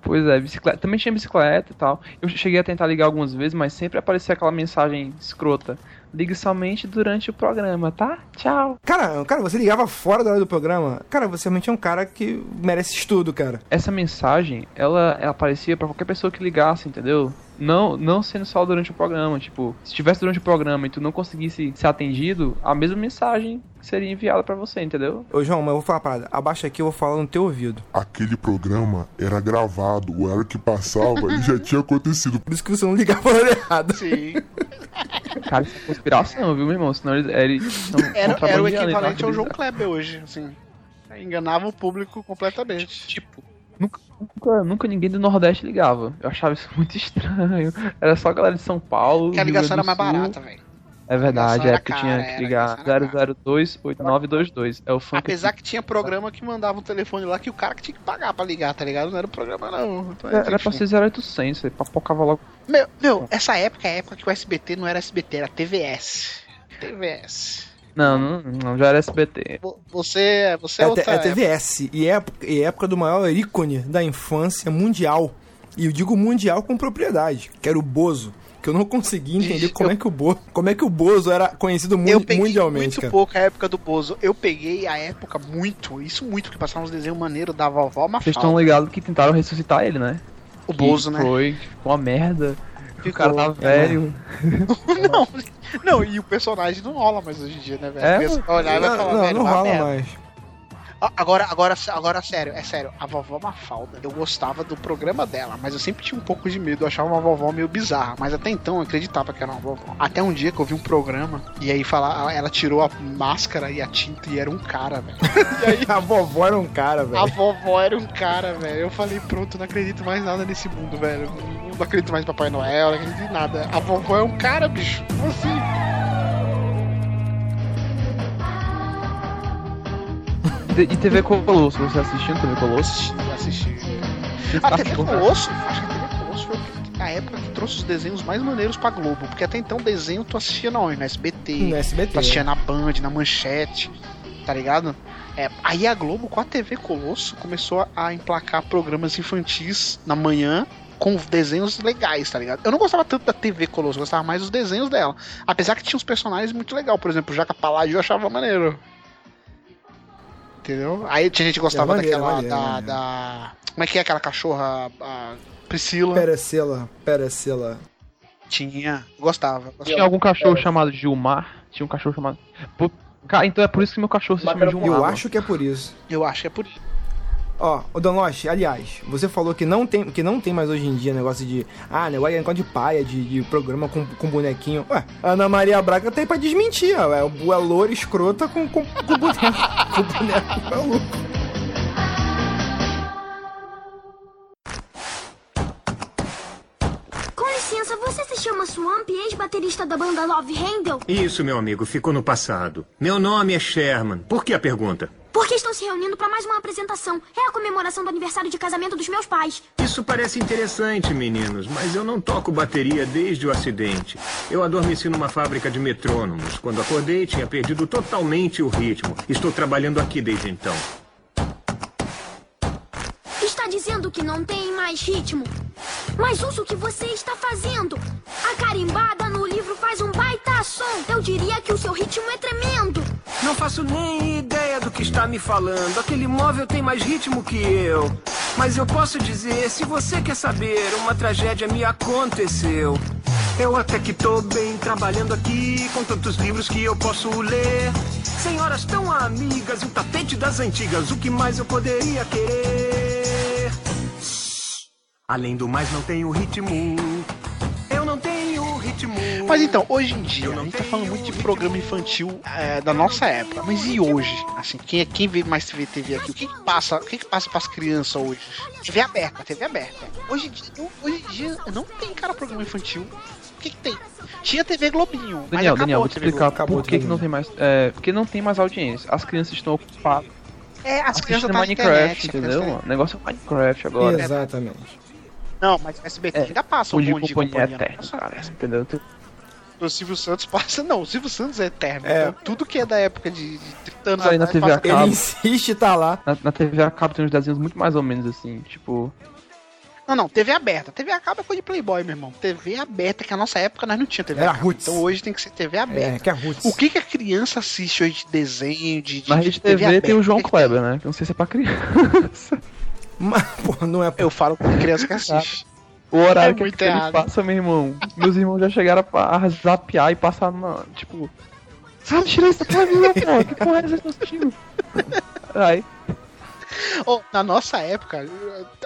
Pois é, bicicleta. Também tinha bicicleta e tal. Eu cheguei a tentar ligar algumas vezes, mas sempre aparecia aquela mensagem escrota. Ligue somente durante o programa, tá? Tchau. Cara, cara, você ligava fora da hora do programa. Cara, você realmente é um cara que merece estudo, cara. Essa mensagem, ela, ela aparecia pra qualquer pessoa que ligasse, entendeu? Não, não sendo só durante o programa. Tipo, se tivesse durante o programa e tu não conseguisse ser atendido, a mesma mensagem seria enviada pra você, entendeu? Ô, João, mas eu vou falar uma parada. Abaixa aqui, eu vou falar no teu ouvido. Aquele programa era gravado, o era que passava e já [LAUGHS] tinha acontecido. Por isso que você não ligava na hora errada. Sim. [LAUGHS] Cara, isso é conspiração, viu, meu irmão? Senão eles, eles são [LAUGHS] Era, era o equivalente ao João Kleber hoje, assim. Enganava o público completamente. Tipo, nunca, nunca, nunca ninguém do Nordeste ligava. Eu achava isso muito estranho. Era só a galera de São Paulo. Porque a ligação era mais barata, velho. É verdade, é era porque cara, tinha era, que ligar ligação era 0028922. É o funk. Apesar que tinha programa que mandava um telefone lá que o cara que tinha que pagar pra ligar, tá ligado? Não era o programa, não. Então, Era pra enfim. ser 0800, você papocava logo. Meu, meu, essa época é a época que o SBT não era SBT, era TVS. TVS. Não, não, não, já era SBT. Vo- Você, você é, É, outra é época. TVS. E é, e é época do maior ícone da infância mundial. E eu digo mundial com propriedade, que era o Bozo. Que eu não consegui entender como, eu- é que o Bozo, como é que o Bozo era conhecido mu Eu peguei mundialmente, muito cara. pouco a época do Bozo. Eu peguei a época muito, isso muito, que passava uns desenhos maneiros da vovó Vocês estão Mafalda. ligados que tentaram ressuscitar ele, né? O Bozo, né? Foi, ficou uma merda. que O Ficou, cara tá é. velho. [LAUGHS] não, não, e o personagem não rola mais hoje em dia, né, velho? É, Porque você olhar e vai Não, falar, não, velho, não rola merda. mais. Agora, agora, agora, sério, é sério. A vovó Mafalda, eu gostava do programa dela, mas eu sempre tinha um pouco de medo. Eu achava uma vovó meio bizarra, mas até então eu acreditava que era uma vovó. Até um dia que eu vi um programa e aí falar, ela tirou a máscara e a tinta e era um cara, velho. [LAUGHS] E aí A vovó era um cara, a velho. vovó era um cara, velho. Eu falei, pronto, não acredito mais nada nesse mundo, velho. Não acredito mais em Papai Noel, não acredito em nada. A vovó é um cara, bicho. Como assim? E e TV Colosso, você assistiu TV Colosso? Assisti, assisti. A TV Colosso, acho que a TV Colosso foi a época que trouxe os desenhos mais maneiros pra Globo. Porque até então desenho tu assistia não, no SBT, No SBT. tu assistia na Band, na Manchete, tá ligado? É, aí a Globo com a TV Colosso começou a emplacar programas infantis na manhã com desenhos legais, tá ligado? Eu não gostava tanto da TV Colosso, eu gostava mais dos desenhos dela. Apesar que tinha uns personagens muito legais, por exemplo, o Jaca Paládio eu achava maneiro. Entendeu? Aí tinha gente que gostava É maneiro, daquela. maneiro, da, maneiro. da- Como é que é aquela cachorra? A Priscila. Perecela, Perecela. Tinha. Gostava. Tinha gostava. algum cachorro chamado Gilmar? Tinha um cachorro chamado. Então é por isso que meu cachorro se chama Gilmar. Eu acho que é por isso. Eu acho que é por isso. Ó, o Don Lost, aliás, você falou que não tem, que não tem mais hoje em dia negócio de. Ah, negócio de, negócio de paia, de, de programa com, com bonequinho. Ué, a Ana Maria Braga tem pra desmentir, ó. É, é loura escrota com, com, com boneco. [LAUGHS] com boneco maluco. Licença, você se chama Swamp, ex ex-baterista da banda Love Handel? Isso, meu amigo, ficou no passado. Meu nome é Sherman. Por que a pergunta? Porque estão se reunindo para mais uma apresentação. É a comemoração do aniversário de casamento dos meus pais. Isso parece interessante, meninos, mas eu não toco bateria desde o acidente. Eu adormeci numa fábrica de metrônomos. Quando acordei, tinha perdido totalmente o ritmo. Estou trabalhando aqui desde então. Está dizendo que não tem mais ritmo. Mas usa o que você está fazendo. A carimbada no livro faz um baita som. Eu diria que o seu ritmo é tremendo. Não faço nem ideia do que está me falando. Aquele móvel tem mais ritmo que eu. Mas eu posso dizer, se você quer saber, uma tragédia me aconteceu. Eu até que tô bem trabalhando aqui, com tantos livros que eu posso ler. Senhoras tão amigas, um tapete das antigas, o que mais eu poderia querer? Além do mais, não tenho ritmo. Mas então, hoje em dia, a gente tá falando muito de programa infantil é, da nossa época. Mas e hoje? Assim, quem, é- quem vê mais TV TV aqui? O que, que passa? O que, que passa pras crianças hoje? TV aberta, TV aberta. Hoje em dia, hoje em dia não tem, cara, programa infantil. O que, que tem? Tinha TV Globinho. Daniel, acabou Daniel, vou te explicar Globo. por que, que não tem mais. É, porque não tem mais audiência. As crianças estão ocupadas. É, as crianças tá na Minecraft, internet, entendeu? O negócio é Minecraft agora. Exatamente. Não, mas o SBT ainda passa o um de monte de companhia companhia. eterna, cara. Entendeu? O Silvio Santos passa. Não, o Silvio Santos é eterno. É. Então, tudo que é da época de, de 30 anos Aí na atrás TV a passa- cabo. Ele insiste, tá lá. Na, na TV a cabo tem uns desenhos muito mais ou menos assim, tipo. Não, não, TV aberta. TV a cabo é coisa de Playboy, meu irmão. TV aberta, que na nossa época nós não tinha TV Era a roots. Então hoje tem que ser TV aberta. É, que é Roots. O que, que a criança assiste hoje de desenho, de, de Na de Rede TV tem o João que que Kleber, né? Que eu não sei se é pra criança. [LAUGHS] Mas, pô, não é. Eu falo com criança que assiste. O horário É que, muito ele passa, meu irmão. Meus irmãos já chegaram a zapear e passar na. Tipo. Sabe, tira isso da televisão, pô. Que porra é essa assistindo? Aí. [LAUGHS] Ô, na nossa época,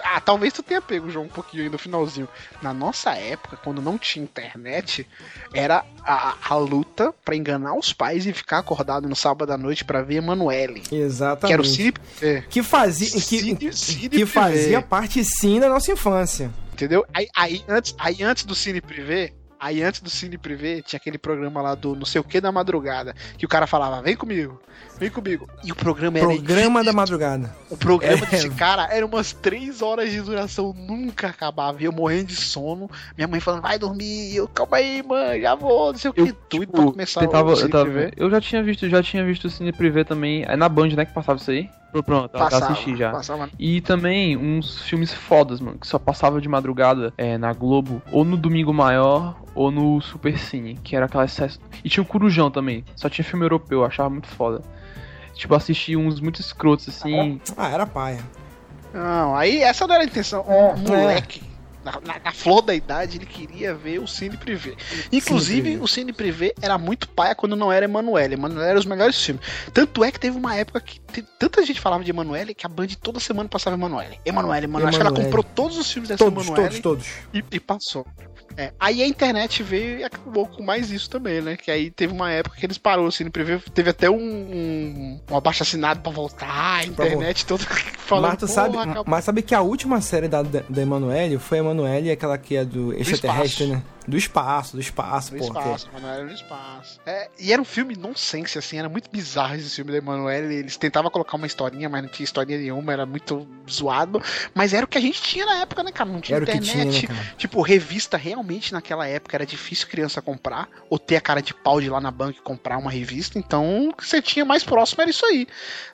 ah, talvez tu tenha pego, João, um pouquinho aí no finalzinho. Na nossa época, quando não tinha internet, era a, a luta pra enganar os pais e ficar acordado no sábado à noite pra ver Emanuele. Exatamente. Que era o Cine é, Que fazia, que, Cine- Cine que Privé. fazia parte sim da nossa infância. Entendeu? Aí, aí, antes, aí antes do Cine Privé, aí antes do Cine Privé, tinha aquele programa lá do não sei o que da madrugada, que o cara falava, vem comigo, vem comigo. E o programa era Programa da madrugada. O programa É. desse cara era umas 3 horas de duração, nunca acabava. E eu morrendo de sono, minha mãe falando, vai dormir, eu, calma aí, mãe, já vou, não sei o que, tudo pra começar tentava, o eu, Cine tava- Privé. eu já tinha visto, já tinha visto o Cine Privé também. É na Band, né, que passava isso aí? Pronto, eu Passava, assisti já. passava. E também uns filmes fodas, mano, que só passava de madrugada é, na Globo, ou no Domingo Maior, ou no Super Cine, que era aquela excesso. E tinha o Corujão também, só tinha filme europeu, eu achava muito foda. Tipo, assisti uns muito escrotos assim. Ah, era paia. Não, aí essa não era a intenção. É, O moleque, na, na- na flor da idade, ele queria ver o Cine Privé. Inclusive, Privé. o Cine Privé era muito paia quando não era Emanuele. Emanuele era os melhores filmes. Tanto é que teve uma época que te- tanta gente falava de Emanuele que a Band toda semana passava Emanuele. Emanuele, Emanuele. Acho que ela comprou todos os filmes dessa Todos, Emanuele. todos, todos. E, e passou. É, aí a internet veio e acabou com mais isso também, né? Que aí teve uma época que eles parou o Cine Privé, teve até um, um, um abaixo assinado pra voltar, a internet toda [LAUGHS] falando. mas tu "Porra, sabe, acabou." mas sabe que a última série da, da, da Emanuele foi a Emanuele, aquela que é do extraterrestre, né? Do espaço, do espaço, No pô. espaço, Emanuele no espaço. É, e era um filme nonsense, assim, era muito bizarro esse filme da Emanuele. Eles tentavam colocar uma historinha, mas não tinha historinha nenhuma, era muito zoado. Mas era o que a gente tinha na época, né, cara? Não tinha Era internet. tinha, né? Tipo, revista realmente naquela época era difícil criança comprar, ou ter a cara de pau de ir lá na banca e comprar uma revista. Então, o que você tinha mais próximo era isso aí.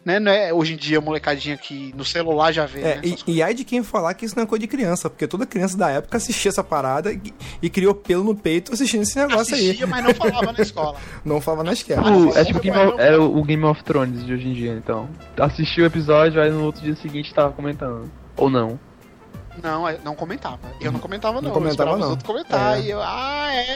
Né? Não é hoje em dia, molecadinha que no celular já vê. É, né? e, e ai de quem falar que isso não é coisa de criança, porque toda criança da época assistia essa parada e, e criou pelo no peito assistindo esse negócio Assistia, aí. mas não falava na escola. [LAUGHS] Não falava na esquerda. Tipo, é tipo Game of- era o Game of Thrones de hoje em dia, então. Assistiu o episódio, aí no outro dia seguinte tava comentando. Ou não. Não, eu não comentava. Eu não comentava, não. Não comentava, eu não. os outros comentar. É. E eu, ah, é,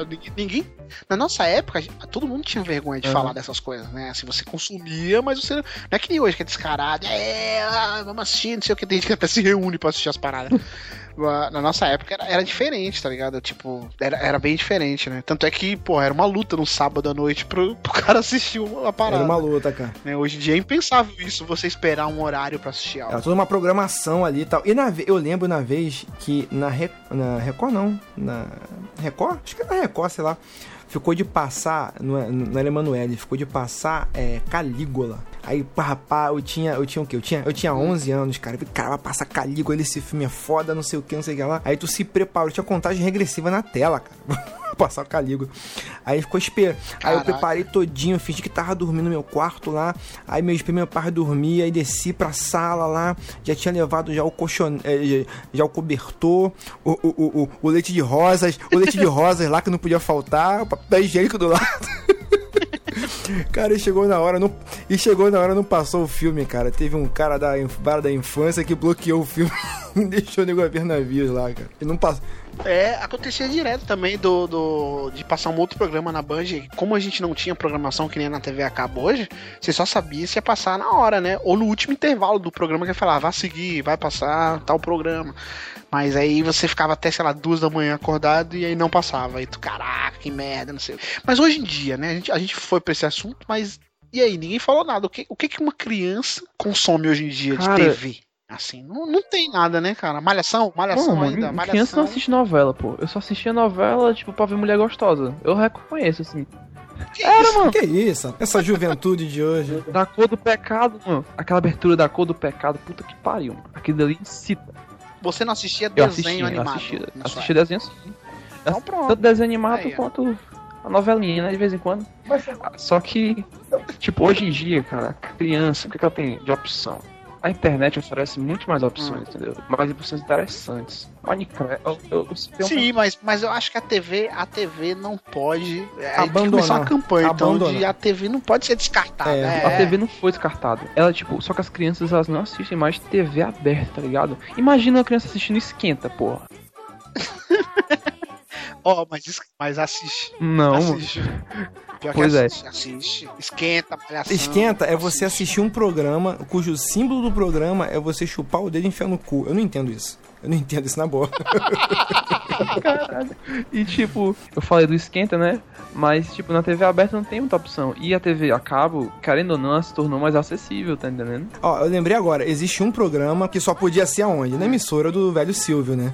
é. Ninguém, ninguém- Na nossa época, todo mundo tinha vergonha de Uhum. falar dessas coisas, né? Assim, você consumia, mas você. Não é que nem hoje que é descarado. É, ah, vamos assistir, não sei o que. Tem gente que até se reúne pra assistir as paradas. [LAUGHS] Na nossa época era, era diferente, tá ligado? Tipo, era, era bem diferente, né? Tanto é que, pô, era uma luta no sábado à noite pro, pro cara assistir uma parada. Era uma luta, cara. né? Hoje em dia é impensável isso, você esperar um horário pra assistir algo. Era toda uma programação ali e tal. E na, eu lembro na vez que na, Re... na Record não, na Record? Acho que era Record, sei lá. Ficou de passar, não é- era Emanuele, ficou de passar é, Calígula. Aí, pá, rapaz, eu tinha, eu tinha o quê? Eu tinha, eu tinha 11 anos, cara. Eu falei, Cara, vai passar Calígula, esse filme é foda, não sei o que, não sei o que lá. Aí tu se preparou, tinha contagem regressiva na tela, cara. [LAUGHS] passar o Calígula. Aí ficou esperando. Aí eu preparei todinho, fingi que tava dormindo no meu quarto lá. Aí meu espelho, meu pai dormia, aí desci pra sala lá. Já tinha levado já o colchon... eh, já, já o cobertor, o, o, o, o- o leite de rosas, o leite de rosas lá que não podia faltar, o papel higiênico do lado. [LAUGHS] Cara, e chegou na hora, não, e chegou na hora, não passou o filme, cara. Teve um cara da, bar da infância que bloqueou o filme [LAUGHS] e deixou o nego ver navios lá, cara. E não passou. É, acontecia direto também do, do de passar um outro programa na Band. Como a gente não tinha programação que nem na TV a cabo hoje, você só sabia se ia passar na hora, né? Ou no último intervalo do programa que ia falar, vai seguir, vai passar tal programa. Mas aí você ficava até, sei lá, duas da manhã acordado e aí não passava. Aí tu, caraca, que merda, não sei. Mas hoje em dia, né? A gente, a gente foi pra esse assunto, mas e aí? Ninguém falou nada. O que, o que, que uma criança consome hoje em dia de Cara, TV? Assim, não, não tem nada, né, cara? Malhação? Malhação ainda? mano, Malhação. criança não assiste novela, pô. Eu só assistia novela, tipo, pra ver mulher gostosa. Eu reconheço, assim. Era, mano. Que isso? Essa juventude de hoje. Da cor do pecado, mano. Aquela abertura da cor do pecado, puta que pariu, mano. Aquilo ali incita. Você não assistia Eu desenho assistia, eu animado? assistia, assistia desenho assim. Então pronto. Tanto desenho animado Aí, quanto a novelinha, né, de vez em quando. Só que, tipo, hoje em dia, cara, criança, o que, que ela tem de opção? A internet oferece muito mais opções, Hum. entendeu? Mais opções interessantes. Minecraft, eu, eu, eu, eu Sim, mas, mas eu acho que a TV, a TV não pode. É, Abandonar. começar uma campanha, então, Abandonar. de a TV não pode ser descartada. É, é. A TV não foi descartada. Ela, tipo, só que as crianças elas não assistem mais TV aberta, tá ligado? Imagina uma criança assistindo esquenta, porra. Ó, mas, es- mas assiste. Não, assiste. Pior Pois que é. assiste, assiste. Esquenta, palhação. Esquenta é você assistir um programa cujo símbolo do programa é você chupar o dedo e enfiar no cu. Eu não entendo isso. Eu não entendo isso na boa. [LAUGHS] Caralho. E tipo, eu falei do esquenta, né? Mas, tipo, na TV aberta não tem muita opção. E a TV a cabo, querendo ou não, ela se tornou mais acessível, tá entendendo? Ó, eu lembrei agora, existe um programa que só podia ser aonde? Na emissora do velho Silvio, né?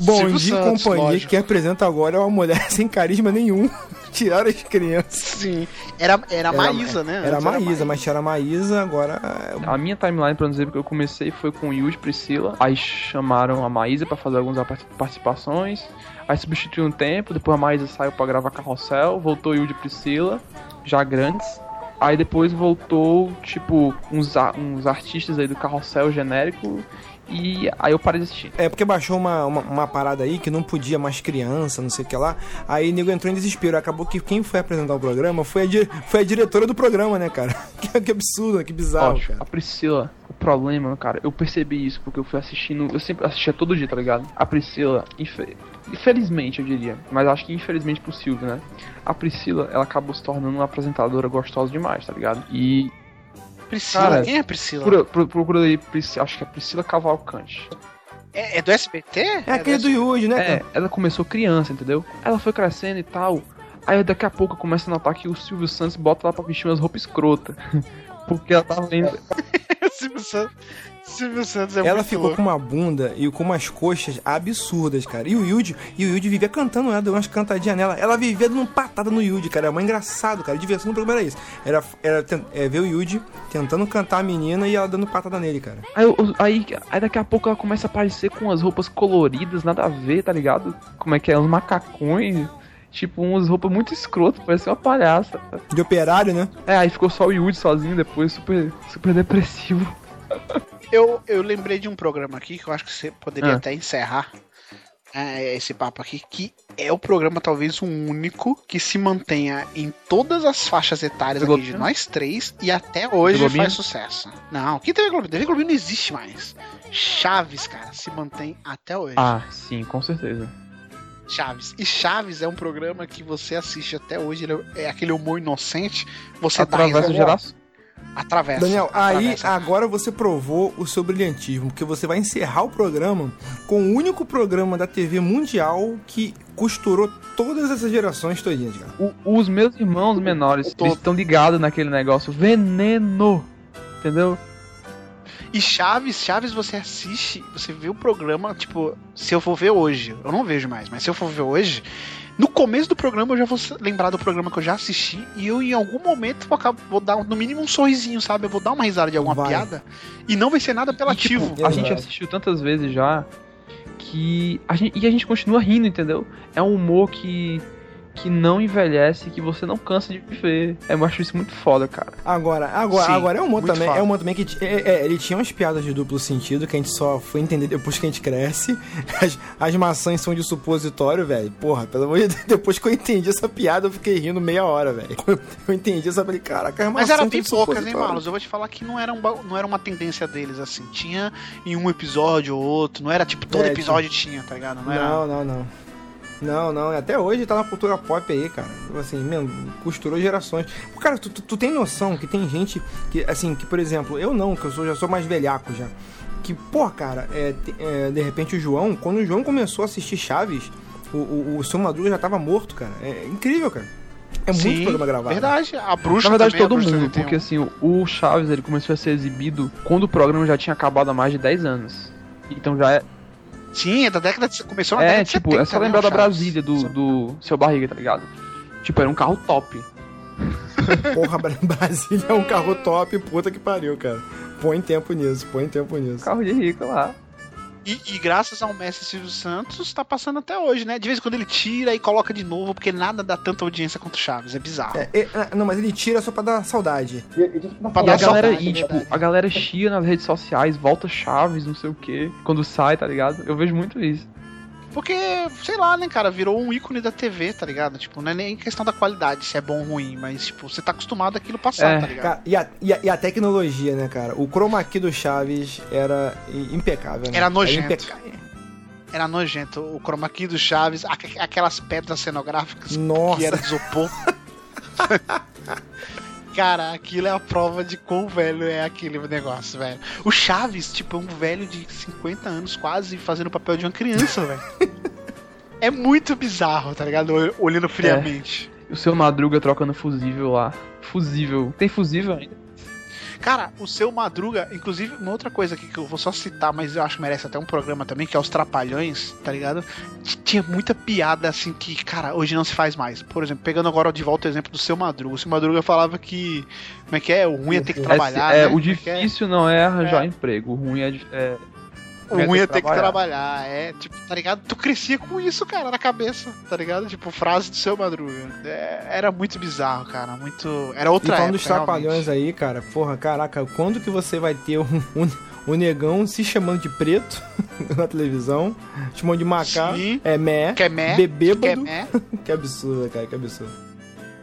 Bom Silvio dia, Santos, companhia, lógico. quem apresenta agora é uma mulher [LAUGHS] sem carisma nenhum. [LAUGHS] Tiraram as crianças. Sim. Era, era a Maísa, né? Era a Antes Maísa, mas tiraram a Maísa, agora. é A minha timeline, pra não dizer que eu comecei, foi com e Priscila. Aí chamaram a Maísa pra fazer algumas part- participações. Aí substituiu um tempo, depois a Maísa saiu pra gravar Carrossel, voltou e Priscila, já grandes. Aí depois voltou, tipo, uns, uns artistas aí do Carrossel genérico. E aí eu parei de assistir. É porque baixou uma, uma, uma parada aí que não podia mais criança, não sei o que lá. Aí o nego entrou em desespero. Acabou que quem foi apresentar o programa foi a, di- foi a diretora do programa, né, cara? [LAUGHS] Que, que absurdo, que bizarro, Ó, cara. a Priscila, o problema, cara, eu percebi isso porque eu fui assistindo, eu sempre assistia todo dia, tá ligado? A Priscila, infe- infelizmente eu diria, mas acho que infelizmente pro Silvio, né? A Priscila, ela acabou se tornando uma apresentadora gostosa demais, tá ligado? E Priscila, Cara, quem é Priscila? procura, pro- procura aí, Priscila, acho que é Priscila Cavalcante. É, é do SBT? É aquele do Yuji, né? É, ela começou criança, entendeu? Ela foi crescendo e tal. Aí daqui a pouco eu começo a notar que o Silvio Santos bota ela pra vestir umas roupas escrotas. [LAUGHS] Porque ela tava indo. [LAUGHS] Silvio Santos. Silvio Santos é Ela muito ficou louco. com uma bunda e com umas coxas absurdas, cara. E o Yuji, e o Yuji vivia cantando ela, deu umas cantadinhas nela. Ela vivia dando patada no Yuji, cara. Era mais engraçado, cara. A diversão do programa era isso. Era, era é, ver o Yuji tentando cantar a menina e ela dando patada nele, cara. Aí, aí, aí daqui a pouco ela começa a aparecer com umas roupas coloridas, nada a ver, tá ligado? Como é que é? Uns macacões. Tipo, umas roupas muito escrotas, parece uma palhaça. De operário, né? É, aí ficou só o Yuji sozinho depois, super, super depressivo. Eu, eu lembrei de um programa aqui que eu acho que você poderia Ah. até encerrar é, esse papo aqui, que é o programa talvez o único que se mantenha em todas as faixas etárias aqui de nós três e até hoje Globinho? faz sucesso. Não, que TV Globinho? TV Globinho não existe mais. Chaves, cara, se mantém até hoje. Ah, sim, com certeza. Chaves. E Chaves é um programa que você assiste até hoje, ele é aquele humor inocente, você Atravessa dá gerações. Atravessa. Daniel, aí atravessa. agora você provou o seu brilhantismo, porque você vai encerrar o programa com o único programa da TV mundial que costurou todas essas gerações todinhas, cara. O- os meus irmãos menores, eles estão ligados naquele negócio veneno. Entendeu? E Chaves, Chaves você assiste, você vê o programa, tipo, se eu for ver hoje, eu não vejo mais, mas se eu for ver hoje, no começo do programa eu já vou lembrar do programa que eu já assisti e eu em algum momento vou, acabar- vou dar no mínimo um sorrisinho, sabe? Eu vou dar uma risada de alguma Vai. piada e não vai ser nada apelativo. Tipo, a gente assistiu tantas vezes já que a gente, e a gente continua rindo, entendeu? É um humor que que não envelhece, que você não cansa de ver. É, eu acho isso muito foda, cara. Agora, agora, Sim, agora é um muito também, foda. é um humor também que é, é, ele tinha umas piadas de duplo sentido que a gente só foi entender depois que a gente cresce. [LAUGHS] As, as maçãs são de supositório, velho. Porra, pelo amor de Deus, depois que eu entendi essa piada, eu fiquei rindo meia hora, velho. [LAUGHS] Eu entendi essa, eu falei, caraca, as Mas maçãs era são bem poucas, hein. Malus? Eu vou te falar que não era, um, não era uma tendência deles, assim. Tinha em um episódio ou outro. Não era tipo todo É, episódio tinha, tá ligado? Não era. Não, não, não. Não, até hoje tá na cultura pop aí, cara. Assim, mesmo, costurou gerações. Cara, tu, tu, tu tem noção que tem gente que, assim, que, por exemplo, eu não, que eu sou, já sou mais velhaco já. Que, pô, cara, é, é, de repente o João, quando o João começou a assistir Chaves, o, o, o seu Madruga já tava morto, cara. É incrível, cara. É muito Sim, programa gravado. Verdade. A bruxa Na verdade, também, a todo bruxa mundo, tem um- porque assim, o- o Chaves ele começou a ser exibido quando o programa já tinha acabado há mais de 10 anos. Então já é. Sim, é da década de... Começou na É, década de tipo, 70, é só né, lembrar o da. Brasília, do, do seu barriga, tá ligado? Tipo, era um carro top. Porra, Bra- [LAUGHS] Brasília é um carro top, puta que pariu, cara. Põe tempo nisso, põe tempo nisso. Carro de rico lá. E, e graças ao mestre Silvio Santos, tá passando até hoje, né? De vez em quando ele tira e coloca de novo, porque nada dá tanta audiência quanto o Chaves. É bizarro. É, é, não, mas ele tira só pra dar saudade. Pra E dar a galera, saudade, e, é tipo, a galera chia nas redes sociais, volta Chaves, não sei o que, quando sai, tá ligado? Eu vejo muito isso. Porque, sei lá, né, cara, virou um ícone da TV, tá ligado? Tipo, não é nem questão da qualidade, se é bom ou ruim, mas, tipo, você tá acostumado àquilo passar, É, tá ligado? Cara, e, a, e, a, e a tecnologia, né, cara? O chroma key do Chaves era impecável, né? Era nojento. impeca- Era nojento. O chroma key do Chaves, aqu- aquelas pedras cenográficas Nossa. que era de isopor. [LAUGHS] Cara, aquilo é a prova de quão velho é aquele negócio, velho. O Chaves, tipo, é um velho de 50 anos quase fazendo o papel de uma criança, velho. [LAUGHS] É muito bizarro, tá ligado? Olhando friamente. O seu Madruga trocando fusível lá. Fusível. Tem fusível ainda? Cara, o seu Madruga, inclusive, uma outra coisa aqui que eu vou só citar, mas eu acho que merece até um programa também, que é os Trapalhões, tá ligado? Tinha muita piada assim que, cara, hoje não se faz mais. Por exemplo, pegando agora de volta o exemplo do seu Madruga. O seu Madruga falava que. Como é que é? O ruim é ter que trabalhar. é, né? o é que é? difícil não é arranjar emprego, o ruim é, O ruim é ter que trabalhar, é, tipo, tá ligado? Tu crescia com isso, cara, na cabeça, tá ligado? Tipo, frase do seu Madruga. É, era muito bizarro, cara, muito... Era E outra falando época, dos trapalhões aí, cara, porra, caraca, quando que você vai ter um, um, um negão se chamando de preto [LAUGHS] na televisão, chamando de macaco, Sim. é mé, Que é mé, bebêbado, que é mé. [LAUGHS] que absurdo, cara, que absurdo.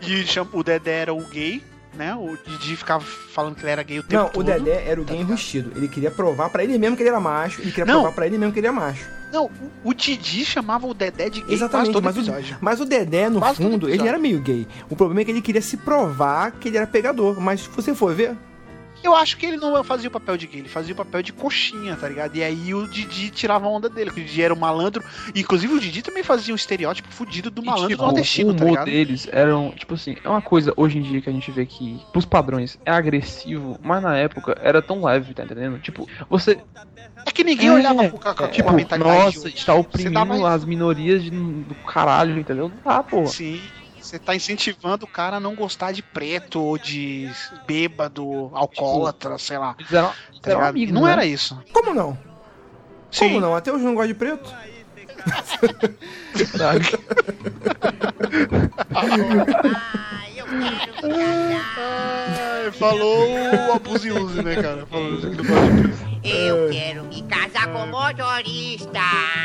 E o Dedé era o gay, né? O Didi ficava falando que ele era gay o tempo Não, todo. o Dedé era o gay enrustido, ele queria provar pra ele mesmo que ele era macho, ele queria Não. provar pra ele mesmo que ele é macho. Não, o- o Didi chamava o Dedé de gay Exatamente, quase todo mas o, mas o Dedé, no Quase fundo, ele era meio gay. O problema é que ele queria se provar que ele era pegador, mas se você for ver, Eu acho que ele não fazia o papel de gay, ele fazia o papel de coxinha, tá ligado? E aí o Didi tirava a onda dele, o Didi era um malandro. Inclusive o Didi também fazia um estereótipo fudido do E, malandro tipo, nordestino, o tá humor ligado? deles eram, tipo assim, é uma coisa hoje em dia que a gente vê que, pros padrões, é agressivo, mas na época era tão leve, tá entendendo? Tipo, você. É que ninguém É, olhava pro Cacau com Tipo, uma mentalidade de nossa, está oprimindo mais- as minorias de- do caralho, entendeu? Não tá, porra. Sim, você tá incentivando o cara a não gostar de preto ou de bêbado, alcoólatra, sei lá. Eles eram, Tá amigos, não né? era isso. como não? Sim. Como não? Até hoje não gosta de preto? [LAUGHS] Ai, falou o abusiuse, né, cara? Falou que Eu quero me casar com motorista.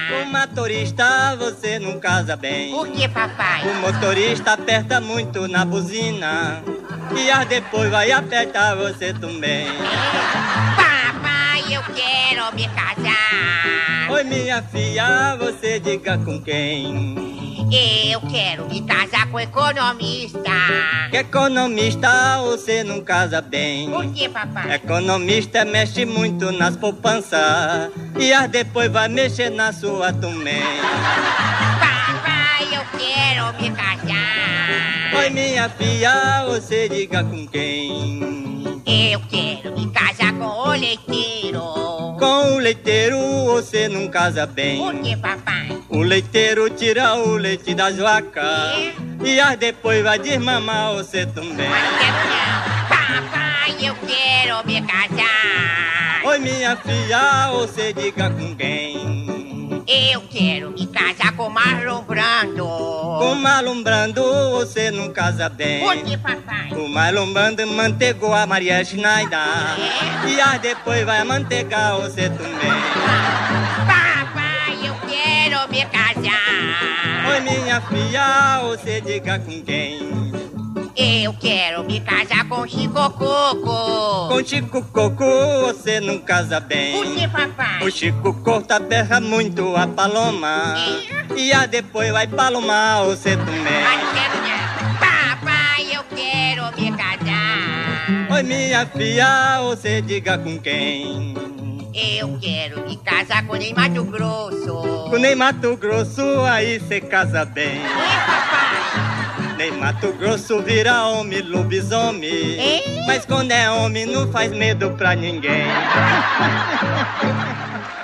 Com motorista você não casa bem. Por que, papai? O motorista aperta muito na buzina. E as depois vai apertar você também. Papai, eu quero me casar. Oi, minha filha, você diga com quem? Eu quero me casar com economista. Que economista você não casa bem. Por que, papai? Economista mexe muito nas poupanças. E as depois vai mexer na sua também. Papai, eu quero me casar. Oi, minha filha, você diga com quem? Eu quero me casar com o leiteiro. Com o leiteiro você não casa bem. Por que, papai? O leiteiro tira o leite das vacas. E as depois vai desmamar você também. Papai, eu quero me casar. Oi, minha filha, você diga com quem? Eu quero me casar com Marlon Brando. Com Marlon Brando você não casa bem. Por que, papai? O Marlon Brando mantegou a Maria Schneider. E as depois vai mantegar você também. Papai, eu quero me casar. Oi, minha filha, você diga com quem? Eu quero me casar com Chico Coco. Com Chico Coco você não casa bem. Por que, papai? O Chico corta berra muito a paloma. E a depois vai palomar você também. Papai, eu quero me casar. Oi, minha filha, você diga com quem? Eu quero me casar com Ney Mato Grosso. Com Ney Mato Grosso aí cê casa bem. Oi, papai. Nem Mato Grosso vira homem, lobisomem. Mas quando é homem não faz medo pra ninguém. [LAUGHS]